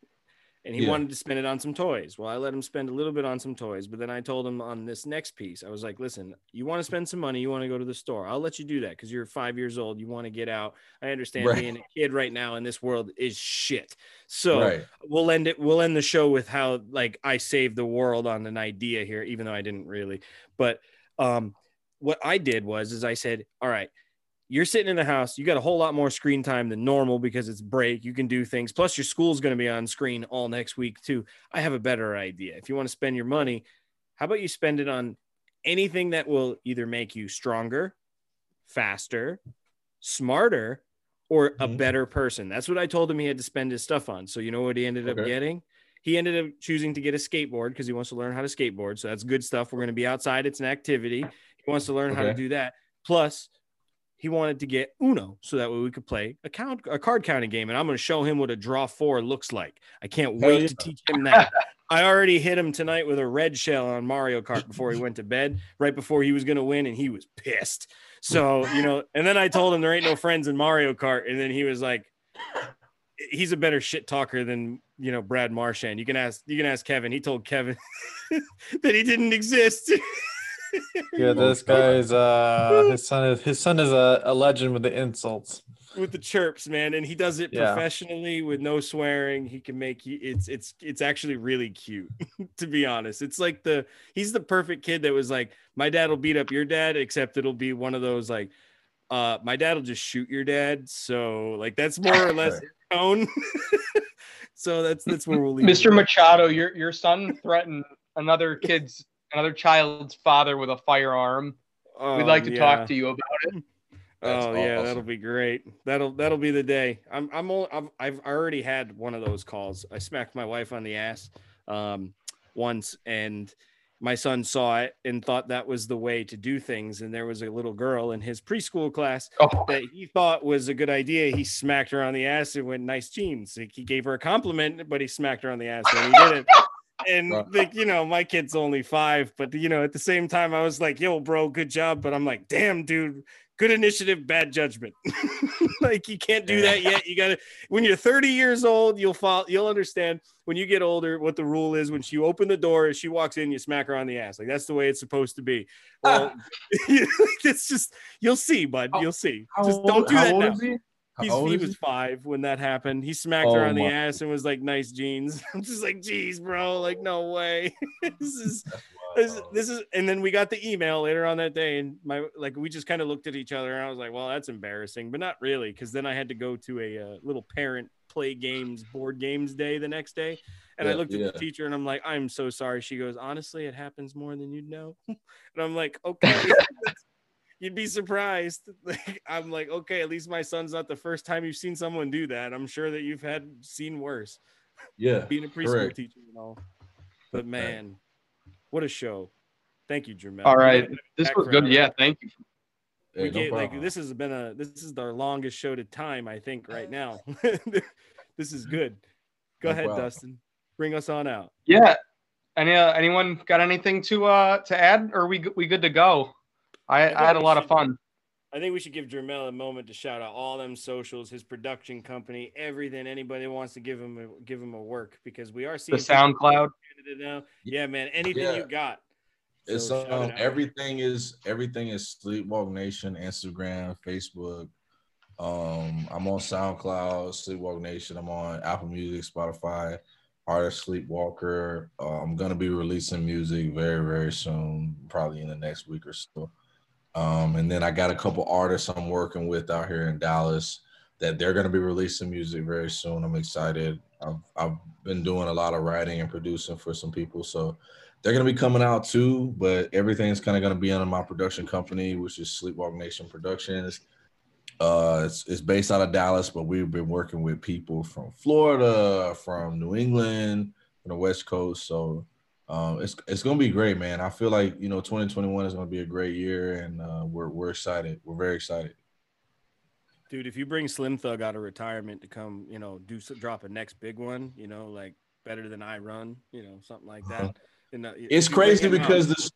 and he Yeah. wanted to spend it on some toys. Well, I let him spend a little bit on some toys, but then I told him on this next piece, I was like, "Listen, you want to spend some money, you want to go to the store. I'll let you do that because you're five years old. You want to get out. I understand Right. being a kid right now in this world is shit. So right we'll end it we'll end the show with how like i saved the world on an idea here even though i didn't really but um what i did was is i said all right you're sitting in the house you got a whole lot more screen time than normal because it's break you can do things plus your school's going to be on screen all next week too i have a better idea if you want to spend your money how about you spend it on anything that will either make you stronger faster smarter or a Mhm. better person. That's what I told him he had to spend his stuff on. So you know what he ended up getting? He ended up choosing to get a skateboard because he wants to learn how to skateboard. So that's good stuff. We're going to be outside. It's an activity. He wants to learn how to do that. Plus, he wanted to get Uno so that way we could play a count a card counting game. And I'm going to show him what a draw four looks like. I can't wait yeah. to teach him that. I already hit him tonight with a red shell on Mario Kart before he went to bed, right before he was going to win, and he was pissed. So, you know, and then I told him there ain't no friends in Mario Kart, and then he was like, he's a better shit talker than you know Brad Marchand. You can ask you can ask Kevin. He told Kevin that he didn't exist. Yeah, this guy's uh his son is his son is a, a legend with the insults. with the chirps, man, and he does it Yeah. professionally with no swearing. He can make he- it's it's it's actually really cute, to be honest. It's like the he's the perfect kid that was like, my dad will beat up your dad, except it'll be one of those like, uh, my dad will just shoot your dad. So like that's more or less his tone. so that's that's where we'll leave. Mr. it. Machado, your your son threatened another kid's another child's father with a firearm. We'd like to Oh, yeah. talk to you about it. That's oh yeah, that'll be great. That'll that'll be the day. I'm I'm only, I've I've already had one of those calls. I smacked my wife on the ass um once and my son saw it and thought that was the way to do things and there was a little girl in his preschool class Oh, that he thought was a good idea. He smacked her on the ass and went nice jeans. He gave her a compliment but he smacked her on the ass and he didn't. And like you know, my kid's only five, but you know, at the same time, I was like, "Yo, bro, good job." But I'm like, "Damn, dude, good initiative, bad judgment. like you can't do that yet. You gotta when you're 30 years old, you'll fall, you'll understand when you get older what the rule is. When she open the door, as she walks in, you smack her on the ass. Like that's the way it's supposed to be. Well, it's just you'll see, bud. You'll see. How Just don't do that now. He? Was he? five when that happened. He smacked her Oh on the ass and was like, "Nice jeans." I'm just like, "Geez, bro, like no way." this is this, this is and then we got the email later on that day and my like we just kind of looked at each other and i was like well that's embarrassing but not really because then i had to go to a uh, little parent play games board games day the next day and i looked at yeah. the teacher and i'm like i'm so sorry she goes honestly it happens more than you'd know and i'm like okay you'd be surprised like i'm like okay at least my son's not the first time you've seen someone do that i'm sure that you've had seen worse yeah. being a preschool Correct. teacher and all. But man, what a show! Thank you, Jermel. all right. This was good. Yeah, thank you. Yeah, we no get like this has been a this is our longest show to time I think right now. this is good. Go No ahead, problem. Dustin. Bring us on out. Yeah. Any uh, anyone got anything to uh to add? Or are we we good to go? I, think I had a we lot of fun. I think we should give Jermel a moment to shout out all them socials, his production company, everything. Anybody wants to give him a, give him a work because we are seeing The SoundCloud. now. Yeah, man. Anything Yeah. you got. It's So shout um, it everything is everything is Sleepwalk Nation, Instagram, Facebook. Um, I'm on SoundCloud, Sleepwalk Nation. I'm on Apple Music, Spotify, Artist Sleepwalker. Uh, I'm gonna be releasing music very, very soon, probably in the next week or so. Um, and then I got a couple artists I'm working with out here in Dallas that they're gonna be releasing music very soon. I'm excited. I've I've been doing a lot of writing and producing for some people, so they're gonna be coming out too, but everything's kind of gonna be under my production company, which is Sleepwalk Nation Productions. Uh, it's, it's based out of Dallas, but we've been working with people from Florida, from New England, from the West Coast. So um, it's it's gonna be great, man. I feel like you know 2021 is gonna be a great year, and uh, we're we're excited. We're very excited. Dude, if you bring Slim Thug out of retirement to come, you know, do drop a next big one, you know, like better than I run, you know, something like Uh-huh. that. And, uh, It's crazy him out- because this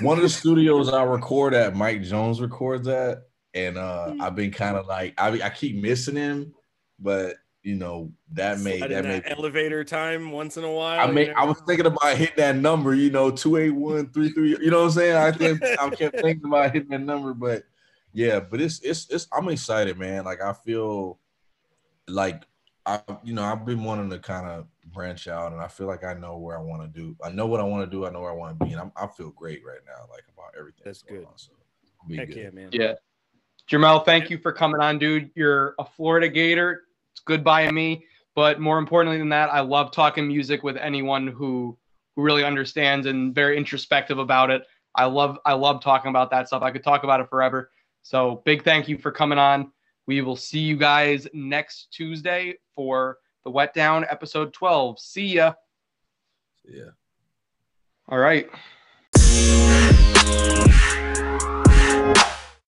one of the studios I record at, Mike Jones records at, and uh, I've been kind of like I, I keep missing him, but you know that made slide in that made elevator time once in a while. I you mean, know? I was thinking about hitting that number, you know, 28133. You know what I'm saying? I think I kept thinking about hitting that number, but yeah, but it's it's it's I'm excited, man. Like I feel like I you know, I've been wanting to kind of branch out and I feel like I know where I want to do. I know what I want to do, I know where I want to be, and I'm, I feel great right now, like about everything. That's good. on, so it'll be Heck good. yeah, man. Yeah. Jermel, thank you for coming on, dude. You're a Florida Gator. It's good by me. But more importantly than that, I love talking music with anyone who who really understands and very introspective about it. I love I love talking about that stuff. I could talk about it forever. So big thank you for coming on. We will see you guys next Tuesday for the Wet Down episode 12. See ya. See ya. All right.